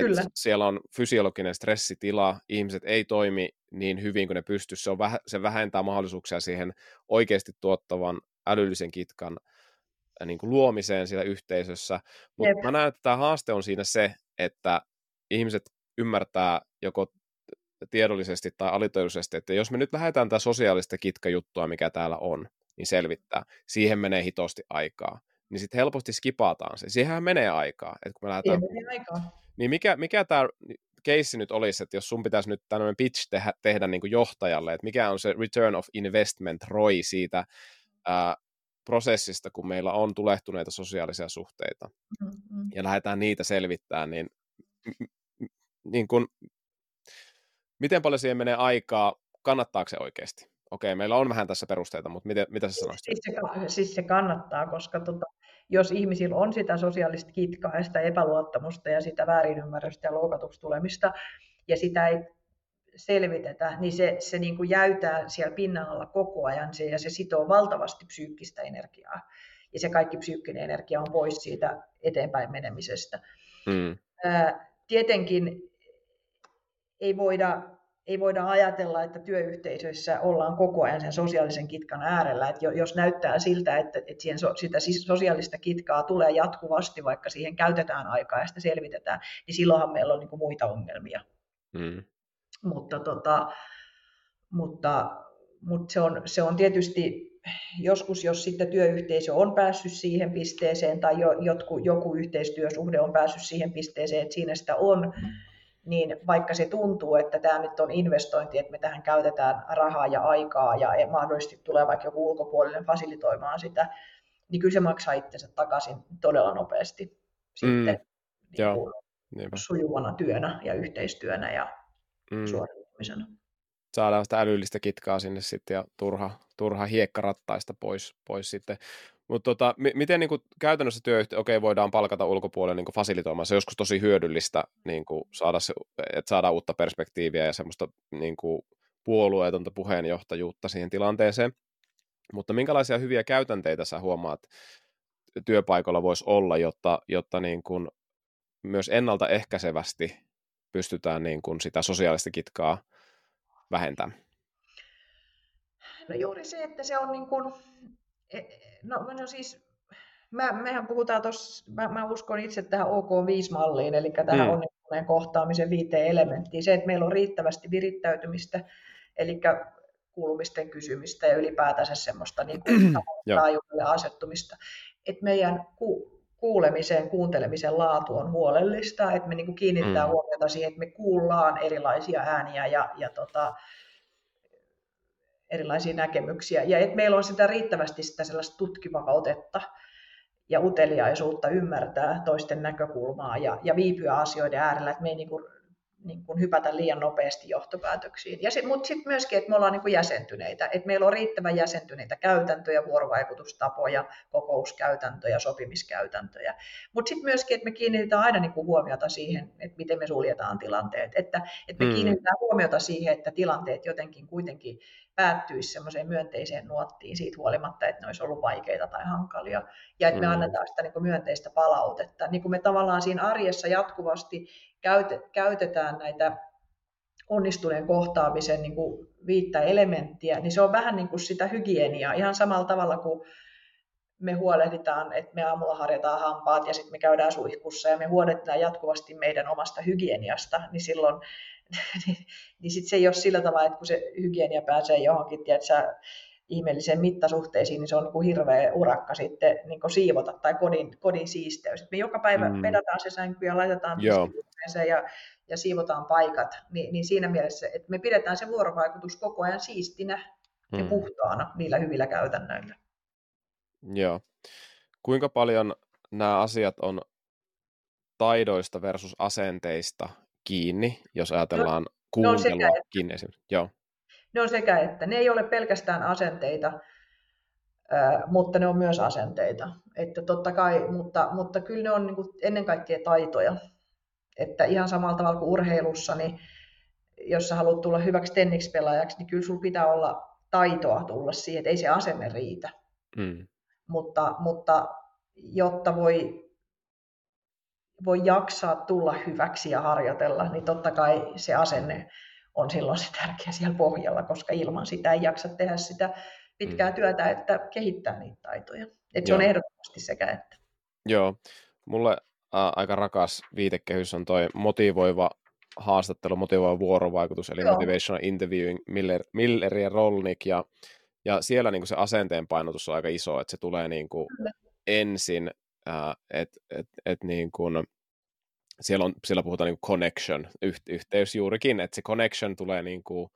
Kyllä. Että siellä on fysiologinen stressitila, ihmiset ei toimi niin hyvin kuin ne pystyy, se, on väh- se vähentää mahdollisuuksia siihen oikeasti tuottavan älyllisen kitkan äh, niin kuin luomiseen siellä yhteisössä. Mutta mä näen, että tämä haaste on siinä se, että ihmiset ymmärtää joko tiedollisesti tai alitoidullisesti, että jos me nyt lähdetään tätä sosiaalista kitkajuttua, mikä täällä on, niin selvittää. Siihen menee hitosti aikaa. Niin sitten helposti skipataan se. Siihenhän menee aikaa. Että kun me lähdetään... menee aikaa. Niin mikä, mikä tämä keissi nyt olisi, että jos sun pitäisi nyt tämmöinen pitch tehdä, tehdä niin kuin johtajalle, että mikä on se return of investment ROI siitä ää, prosessista, kun meillä on tulehtuneita sosiaalisia suhteita, mm-hmm. ja lähdetään niitä selvittämään, niin, niin kun, miten paljon siihen menee aikaa, kannattaako se oikeasti? Okei, meillä on vähän tässä perusteita, mutta miten, mitä sä sanoisit? Siis se, siis se kannattaa, koska tota, jos ihmisillä on sitä sosiaalista kitkaa ja sitä epäluottamusta ja sitä väärinymmärrystä ja loukatuksi tulemista, ja sitä ei selvitetä, niin se, se niin kuin jäytää siellä pinnan alla koko ajan se, ja se sitoo valtavasti psyykkistä energiaa. Ja se kaikki psyykkinen energia on pois siitä eteenpäin menemisestä. Mm. Ää, tietenkin ei voida, ei voida ajatella, että työyhteisöissä ollaan koko ajan sen sosiaalisen kitkan äärellä. Että jos näyttää siltä, että, että siihen sitä sosiaalista kitkaa tulee jatkuvasti, vaikka siihen käytetään aikaa ja sitä selvitetään, niin silloinhan meillä on niin kuin muita ongelmia. Mm. Mutta, tota, mutta, mutta se, on, se on tietysti joskus, jos sitten työyhteisö on päässyt siihen pisteeseen tai jo, jotku, joku yhteistyösuhde on päässyt siihen pisteeseen, että siinä sitä on, niin vaikka se tuntuu, että tämä nyt on investointi, että me tähän käytetään rahaa ja aikaa ja mahdollisesti tulee vaikka joku ulkopuolinen fasilitoimaan sitä, niin kyllä se maksaa itsensä takaisin todella nopeasti sitten mm, niin kuin, sujuvana työnä ja yhteistyönä ja mm. suorittamisena. Saadaan sitä älyllistä kitkaa sinne sitten ja turha, turha hiekkarattaista pois, pois sitten. Mutta tota, m- miten niin kuin käytännössä työyhtiö, okei, okay, voidaan palkata ulkopuolelle niin fasilitoimaan, se on joskus tosi hyödyllistä niin saada se, että saadaan uutta perspektiiviä ja semmoista niin kuin puolueetonta puheenjohtajuutta siihen tilanteeseen. Mutta minkälaisia hyviä käytänteitä sä huomaat työpaikalla voisi olla, jotta, jotta niin kuin myös ennaltaehkäisevästi pystytään niin kuin sitä sosiaalista kitkaa vähentämään? No juuri se, että se on niin kuin, no, no siis mä, mehän puhutaan tuossa, mä, mä, uskon itse tähän OK5-malliin, eli tähän mm. onnettomuuden kohtaamisen viiteen elementtiin. Se, että meillä on riittävästi virittäytymistä, eli kuulumisten kysymistä ja ylipäätänsä semmoista niin kuin taajuudelle asettumista. Että meidän ku, kuulemisen, kuuntelemisen laatu on huolellista, että me niin kuin kiinnitetään mm. huomiota siihen, että me kuullaan erilaisia ääniä ja, ja tota, erilaisia näkemyksiä. Ja että meillä on sitä riittävästi sitä sellaista tutkivaa otetta ja uteliaisuutta ymmärtää toisten näkökulmaa ja, ja viipyä asioiden äärellä, että me ei niin kuin niin kuin hypätä liian nopeasti johtopäätöksiin. Ja sit, mutta sitten myöskin, että me ollaan niin kuin jäsentyneitä, että meillä on riittävän jäsentyneitä käytäntöjä, vuorovaikutustapoja, kokouskäytäntöjä, sopimiskäytäntöjä. Mutta sitten myöskin, että me kiinnitetään aina niin kuin huomiota siihen, että miten me suljetaan tilanteet. Että, että me mm. kiinnitetään huomiota siihen, että tilanteet jotenkin kuitenkin päättyisi semmoiseen myönteiseen nuottiin siitä huolimatta, että ne olisi ollut vaikeita tai hankalia. Ja että me mm. annetaan sitä niin kuin myönteistä palautetta. Niin kuin me tavallaan siinä arjessa jatkuvasti käytetään näitä onnistuneen kohtaamisen niin kuin viittä elementtiä, niin se on vähän niin kuin sitä hygieniaa, ihan samalla tavalla kuin me huolehditaan, että me aamulla harjataan hampaat ja sitten me käydään suihkussa ja me huolehditaan jatkuvasti meidän omasta hygieniasta, niin silloin niin, niin sit se ei ole sillä tavalla, että kun se hygienia pääsee johonkin, tiedätkö, ihmeelliseen mittasuhteisiin, niin se on niin kuin hirveä urakka sitten niin kuin siivota tai kodin, kodin siisteys. Et me joka päivä mm. pedataan se sänky ja laitetaan se ja, ja siivotaan paikat, niin, niin siinä mielessä, että me pidetään se vuorovaikutus koko ajan siistinä mm. ja puhtaana niillä hyvillä käytännöillä. Joo. Kuinka paljon nämä asiat on taidoista versus asenteista kiinni, jos ajatellaan no, kuuntelua no kiinni Joo ne on sekä että. Ne ei ole pelkästään asenteita, mutta ne on myös asenteita. Että totta kai, mutta, mutta kyllä ne on niin ennen kaikkea taitoja. Että ihan samalla tavalla kuin urheilussa, niin jos sä haluat tulla hyväksi tennispelaajaksi, niin kyllä sulla pitää olla taitoa tulla siihen, että ei se asenne riitä. Mm. Mutta, mutta jotta voi, voi jaksaa tulla hyväksi ja harjoitella, niin totta kai se asenne on silloin se tärkeä siellä pohjalla, koska ilman sitä ei jaksa tehdä sitä pitkää mm. työtä, että kehittää niitä taitoja. Että se on ehdottomasti sekä että. Joo, mulle ä, aika rakas viitekehys on toi motivoiva haastattelu, motivoiva vuorovaikutus, eli Joo. motivational interviewing, Miller, Miller ja Rolnik, ja, ja siellä niin se asenteen painotus on aika iso, että se tulee niin kuin ensin, että et, et, niin kuin, siellä, on, siellä puhutaan niin kuin connection, yhteys juurikin, että se connection tulee niin kuin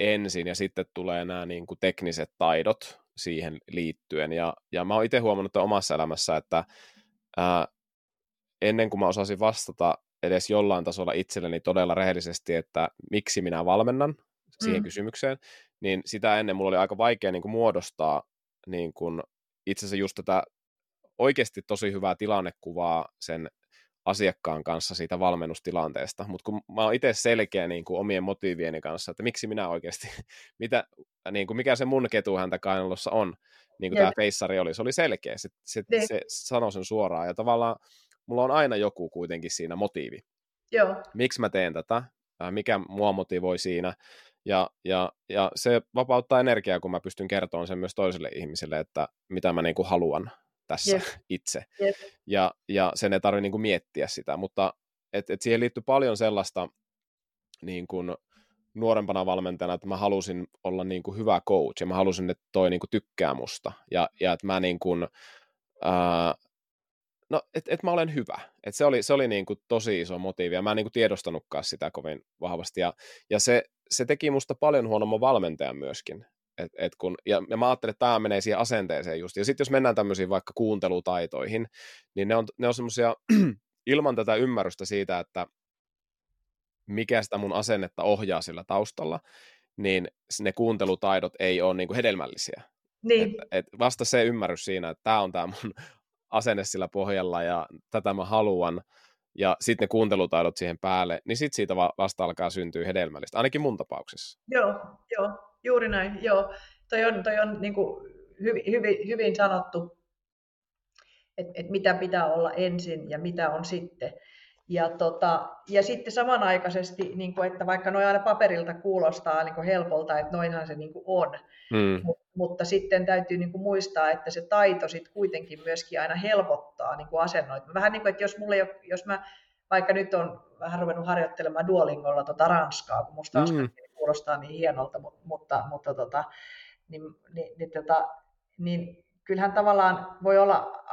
ensin ja sitten tulee nämä niin kuin tekniset taidot siihen liittyen. Ja, ja mä oon itse huomannut omassa elämässä, että ää, ennen kuin mä osasin vastata edes jollain tasolla itselleni todella rehellisesti, että miksi minä valmennan siihen mm. kysymykseen, niin sitä ennen mulla oli aika vaikea niin kuin muodostaa niin kuin itse asiassa just tätä oikeasti tosi hyvää tilannekuvaa sen asiakkaan kanssa siitä valmennustilanteesta, mutta kun mä oon itse selkeä niin kuin omien motiivieni kanssa, että miksi minä oikeasti, mitä, niin kuin mikä se mun ketuhäntä kainalossa on, niin kuin tämä feissari oli, se oli selkeä, se, se, niin. se sanoi sen suoraan, ja tavallaan mulla on aina joku kuitenkin siinä motiivi. Joo. Miksi mä teen tätä, mikä mua motivoi siinä, ja, ja, ja se vapauttaa energiaa, kun mä pystyn kertomaan sen myös toiselle ihmiselle, että mitä mä niin kuin haluan tässä yep. itse. Yep. Ja, ja sen ei tarvitse niin miettiä sitä, mutta et, et siihen liittyy paljon sellaista niin kuin nuorempana valmentajana, että mä halusin olla niin kuin hyvä coach ja mä halusin, että toi niin kuin tykkää musta ja, ja että mä niin kuin, ää, no, että et mä olen hyvä. Et se oli, se oli niin kuin tosi iso motiivi ja mä en niin kuin tiedostanutkaan sitä kovin vahvasti ja, ja se, se teki musta paljon huonomman valmentajan myöskin. Et, et kun, ja, ja mä ajattelen, että tämä menee siihen asenteeseen just. Ja sitten jos mennään tämmöisiin vaikka kuuntelutaitoihin, niin ne on, ne on semmoisia ilman tätä ymmärrystä siitä, että mikä sitä mun asennetta ohjaa sillä taustalla, niin ne kuuntelutaidot ei ole niin kuin hedelmällisiä. Niin. Et, et vasta se ymmärrys siinä, että tämä on tämä mun asenne sillä pohjalla ja tätä mä haluan, ja sitten ne kuuntelutaidot siihen päälle, niin sitten siitä vasta alkaa syntyä hedelmällistä, ainakin mun tapauksessa. Joo, joo, juuri näin, joo. Toi on, toi on niin kuin hyvin, hyvin, hyvin sanottu, että et mitä pitää olla ensin ja mitä on sitten. Ja, tota, ja sitten samanaikaisesti, niin kuin, että vaikka noin aina paperilta kuulostaa niin kuin helpolta, että noinhan se niin kuin on, mm. mutta, mutta sitten täytyy niin kuin muistaa, että se taito sitten kuitenkin myöskin aina helpottaa niin kuin asennoit. Vähän niin kuin, että jos, mulle, jos mä vaikka nyt on vähän ruvennut harjoittelemaan Duolingolla tota ranskaa, kun musta mm. Kuulostaa niin hienolta, mutta, mutta tota, niin, niin, niin, tota, niin kyllähän tavallaan voi olla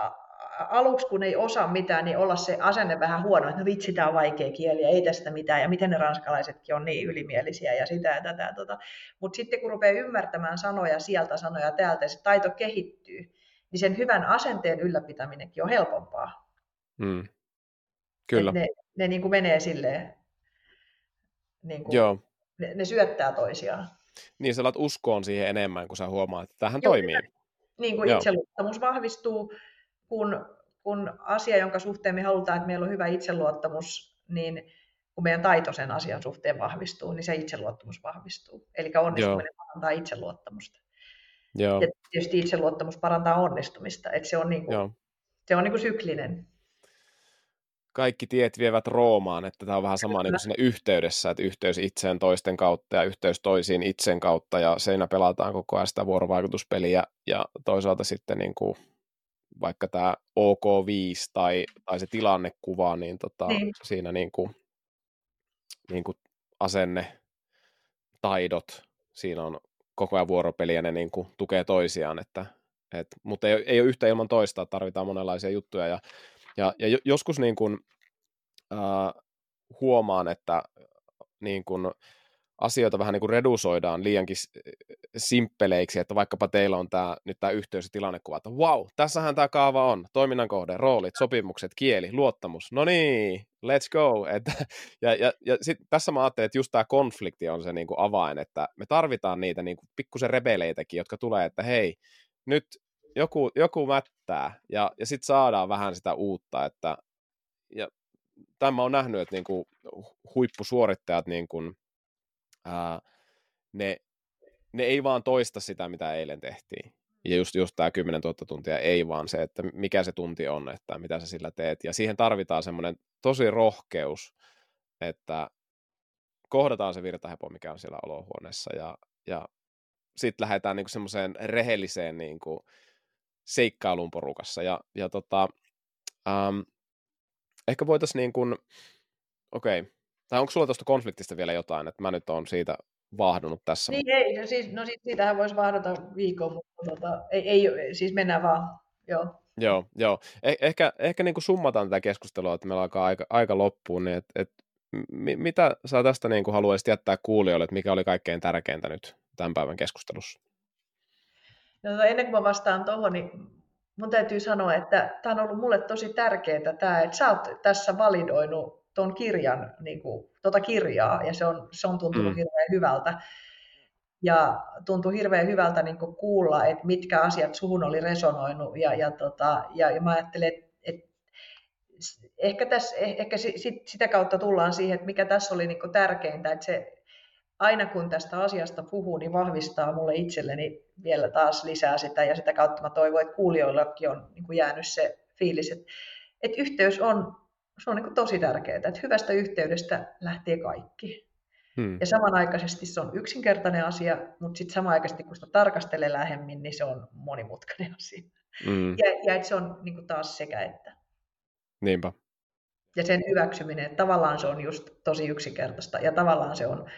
aluksi, kun ei osaa mitään, niin olla se asenne vähän huono, että no vitsi, tämä on vaikea kieli ja ei tästä mitään, ja miten ne ranskalaisetkin on niin ylimielisiä ja sitä ja tätä. Tota. Mutta sitten kun rupeaa ymmärtämään sanoja sieltä, sanoja täältä, ja se taito kehittyy, niin sen hyvän asenteen ylläpitäminenkin on helpompaa. Hmm. Kyllä. Et ne ne niin kuin menee silleen, niin kuin, Joo. Ne, ne syöttää toisiaan. Niin, sä alat uskoon siihen enemmän, kun sä huomaat, että tähän Joo, toimii. Niin kuin itseluottamus vahvistuu, kun, kun asia, jonka suhteen me halutaan, että meillä on hyvä itseluottamus, niin kun meidän taito sen asian suhteen vahvistuu, niin se itseluottamus vahvistuu. Eli onnistuminen Joo. parantaa itseluottamusta. Joo. Ja tietysti itseluottamus parantaa onnistumista. Että se on, niin kuin, se on niin kuin syklinen kaikki tiet vievät Roomaan, että tämä on vähän sama niin kuin siinä yhteydessä, että yhteys itseen toisten kautta ja yhteys toisiin itsen kautta ja siinä pelataan koko ajan sitä vuorovaikutuspeliä ja toisaalta sitten niin kuin vaikka tämä OK5 tai, tai se tilannekuva, niin, tota, niin. siinä niin kuin, niin kuin asenne, taidot, siinä on koko ajan vuoropeliä, ne niin kuin tukee toisiaan, että, et, mutta ei, ei ole yhtä ilman toista, tarvitaan monenlaisia juttuja ja ja, ja joskus niin kuin, äh, huomaan, että niin kuin, asioita vähän niin kuin redusoidaan liiankin simppeleiksi, että vaikkapa teillä on tämä, nyt tämä yhteys- tilannekuva, että wow, tässähän tämä kaava on, toiminnan kohde, roolit, sopimukset, kieli, luottamus, no niin, let's go. Et, ja ja, ja sit tässä mä ajattelen, että just tämä konflikti on se niin kuin avain, että me tarvitaan niitä niin kuin pikkusen rebeleitäkin, jotka tulee, että hei, nyt joku, joku mättää ja, ja sitten saadaan vähän sitä uutta, että ja tämä on nähnyt, että niinku huippusuorittajat niinku, ää, ne, ne ei vaan toista sitä, mitä eilen tehtiin. Ja just, just tämä 10 000 tuntia ei vaan se, että mikä se tunti on, että mitä sä sillä teet. Ja siihen tarvitaan semmoinen tosi rohkeus, että kohdataan se virtahepo, mikä on siellä olohuoneessa ja, ja sitten lähdetään niinku semmoiseen rehelliseen niinku, seikkailun porukassa. Ja, ja tota, ähm, ehkä voitaisiin niin kuin, okei, okay. tai onko sulla tuosta konfliktista vielä jotain, että mä nyt oon siitä vaahdunut tässä. Niin ei, no siis, no siis siitähän voisi vaahdata viikon, mutta tota, ei, ei, siis mennään vaan, joo. Joo, joo. Eh, ehkä, ehkä niin kuin summataan tätä keskustelua, että meillä alkaa aika, aika loppuun, niin et, et, mi, mitä sä tästä niin kuin haluaisit jättää kuulijoille, että mikä oli kaikkein tärkeintä nyt tämän päivän keskustelussa? No, tota, ennen kuin mä vastaan tuohon, niin mun täytyy sanoa, että tämä on ollut mulle tosi tärkeää, tämä, että sä oot tässä validoinut tuon kirjan, niin kuin, tuota kirjaa, ja se on, se on tuntunut mm. hirveän hyvältä. Ja tuntuu hirveän hyvältä niin kuin kuulla, että mitkä asiat suhun oli resonoinut, ja, ja, tota, ja, ja mä ajattelen, että, että ehkä, tässä, eh, ehkä sitä kautta tullaan siihen, että mikä tässä oli niin kuin tärkeintä, että se aina kun tästä asiasta puhuu, niin vahvistaa mulle itselleni vielä taas lisää sitä ja sitä kautta mä toivon, että kuulijoillakin on niin kuin jäänyt se fiilis, että, että yhteys on, se on niin kuin tosi tärkeää, että hyvästä yhteydestä lähtee kaikki. Hmm. Ja samanaikaisesti se on yksinkertainen asia, mutta sitten samanaikaisesti kun sitä tarkastelee lähemmin, niin se on monimutkainen asia. Hmm. Ja, ja että se on niin kuin taas sekä että. Niinpä. Ja sen hyväksyminen, että tavallaan se on just tosi yksinkertaista ja tavallaan se on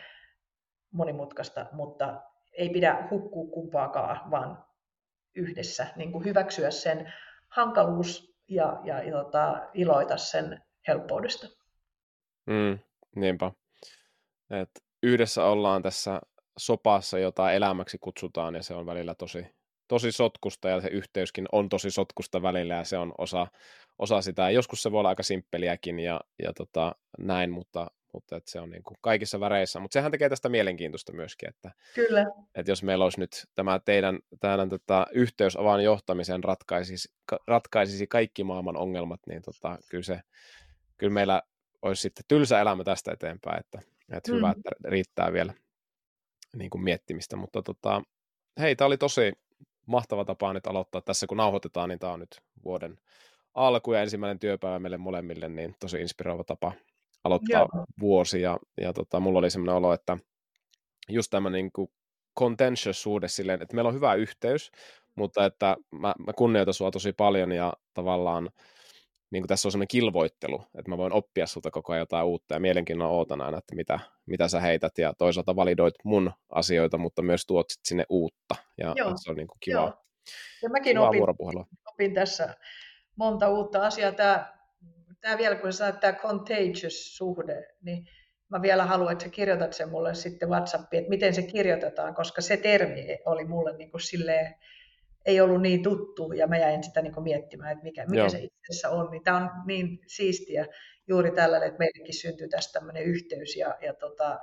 monimutkaista, mutta ei pidä hukkua kumpaakaan, vaan yhdessä niin kuin hyväksyä sen hankaluus ja, ja, tota, iloita sen helppoudesta. Mm, niinpä. Et yhdessä ollaan tässä sopassa, jota elämäksi kutsutaan, ja se on välillä tosi, tosi sotkusta, ja se yhteyskin on tosi sotkusta välillä, ja se on osa, osa sitä. Joskus se voi olla aika simppeliäkin ja, ja tota, näin, mutta mutta että se on niin kuin kaikissa väreissä. Mutta sehän tekee tästä mielenkiintoista myöskin, että, Kyllä. että jos meillä olisi nyt tämä teidän, teidän tota, yhteys avaan johtamisen ratkaisisi, ratkaisisi kaikki maailman ongelmat, niin tota, kyllä, se, kyllä meillä olisi sitten tylsä elämä tästä eteenpäin, että, että mm. hyvä, että riittää vielä niin kuin miettimistä. Mutta tota, hei, tämä oli tosi mahtava tapa nyt aloittaa tässä, kun nauhoitetaan, niin tämä on nyt vuoden alku ja ensimmäinen työpäivä meille molemmille, niin tosi inspiroiva tapa aloittaa Joo. vuosi, ja, ja tota, mulla oli semmoinen olo, että just tämä niin kuin contentious-suhde silleen, että meillä on hyvä yhteys, mutta että mä, mä kunnioitan sua tosi paljon ja tavallaan niin kuin tässä on semmoinen kilvoittelu, että mä voin oppia sulta koko ajan jotain uutta ja mielenkiinnolla ootan aina, että mitä, mitä sä heität ja toisaalta validoit mun asioita, mutta myös tuot sinne uutta ja Joo. se on niin kuin kiva, Joo. Ja mäkin opin, opin tässä monta uutta asiaa. Tämä, tämä vielä, kun sä tämä contagious-suhde, niin mä vielä haluan, että sä kirjoitat sen mulle sitten WhatsAppiin, että miten se kirjoitetaan, koska se termi oli mulle niin kuin silleen, ei ollut niin tuttu ja mä jäin sitä niin kuin miettimään, että mikä, mikä se itse asiassa on. Niin tämä on niin siistiä juuri tällä, että meillekin syntyy tästä tämmöinen yhteys ja, ja tota,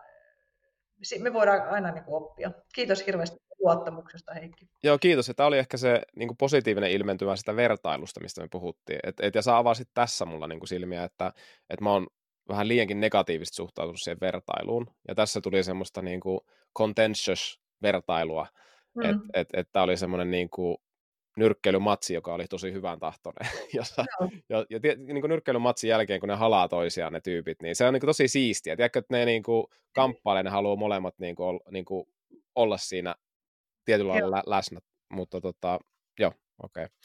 me voidaan aina niin kuin oppia. Kiitos hirveästi luottamuksesta, Heikki. Joo, kiitos. Tämä oli ehkä se niin kuin positiivinen ilmentymä sitä vertailusta, mistä me puhuttiin. Et, et, ja sä avasit tässä mulla niin kuin silmiä, että, että mä oon vähän liiankin negatiivisesti suhtautunut siihen vertailuun. Ja tässä tuli semmoista niin kuin contentious vertailua, mm. että et, et tämä oli semmoinen niin kuin nyrkkeilymatsi, joka oli tosi hyvän tahtoinen. Jossa, no. ja, ja niin kuin nyrkkeilymatsin jälkeen, kun ne halaa toisiaan ne tyypit, niin se on niin kuin tosi siistiä. Tiedätkö, että ne niin kuin kamppailee, ne haluaa molemmat niin kuin, niin kuin olla siinä tietyllä lailla lä- läsnä. Mutta tota, joo, okei. Okay.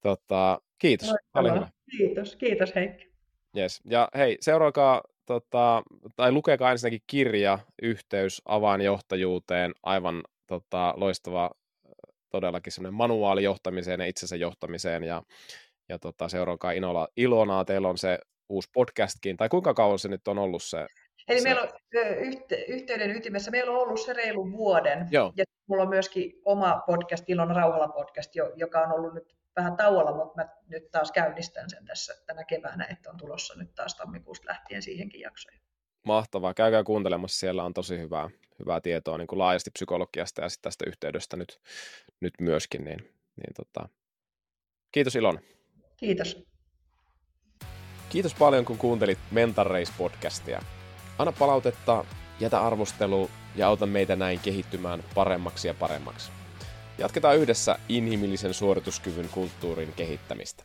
Tota, kiitos. Hyvä. Kiitos, kiitos Heikki. Yes. Ja hei, seuraakaa tota, tai lukekaa ensinnäkin kirja, yhteys avainjohtajuuteen, aivan tota, loistava todellakin semmoinen manuaali johtamiseen ja itsensä johtamiseen ja, ja tota, seuraakaa Inola, Ilonaa, teillä on se uusi podcastkin, tai kuinka kauan se nyt on ollut se? Eli se... meillä on yhte, yhteyden ytimessä, meillä on ollut se reilu vuoden, Joo. ja mulla on myöskin oma podcast, Ilon Rauhala podcast, joka on ollut nyt vähän tauolla, mutta mä nyt taas käynnistän sen tässä tänä keväänä, että on tulossa nyt taas tammikuusta lähtien siihenkin jaksoihin. Mahtavaa. Käykää kuuntelemassa. Siellä on tosi hyvää, hyvää tietoa niin kuin laajasti psykologiasta ja sitten tästä yhteydestä nyt, nyt myöskin. Niin, niin tota. Kiitos Ilon. Kiitos. Kiitos paljon, kun kuuntelit Mental Race-podcastia. Anna palautetta, jätä arvostelu ja auta meitä näin kehittymään paremmaksi ja paremmaksi. Jatketaan yhdessä inhimillisen suorituskyvyn kulttuurin kehittämistä.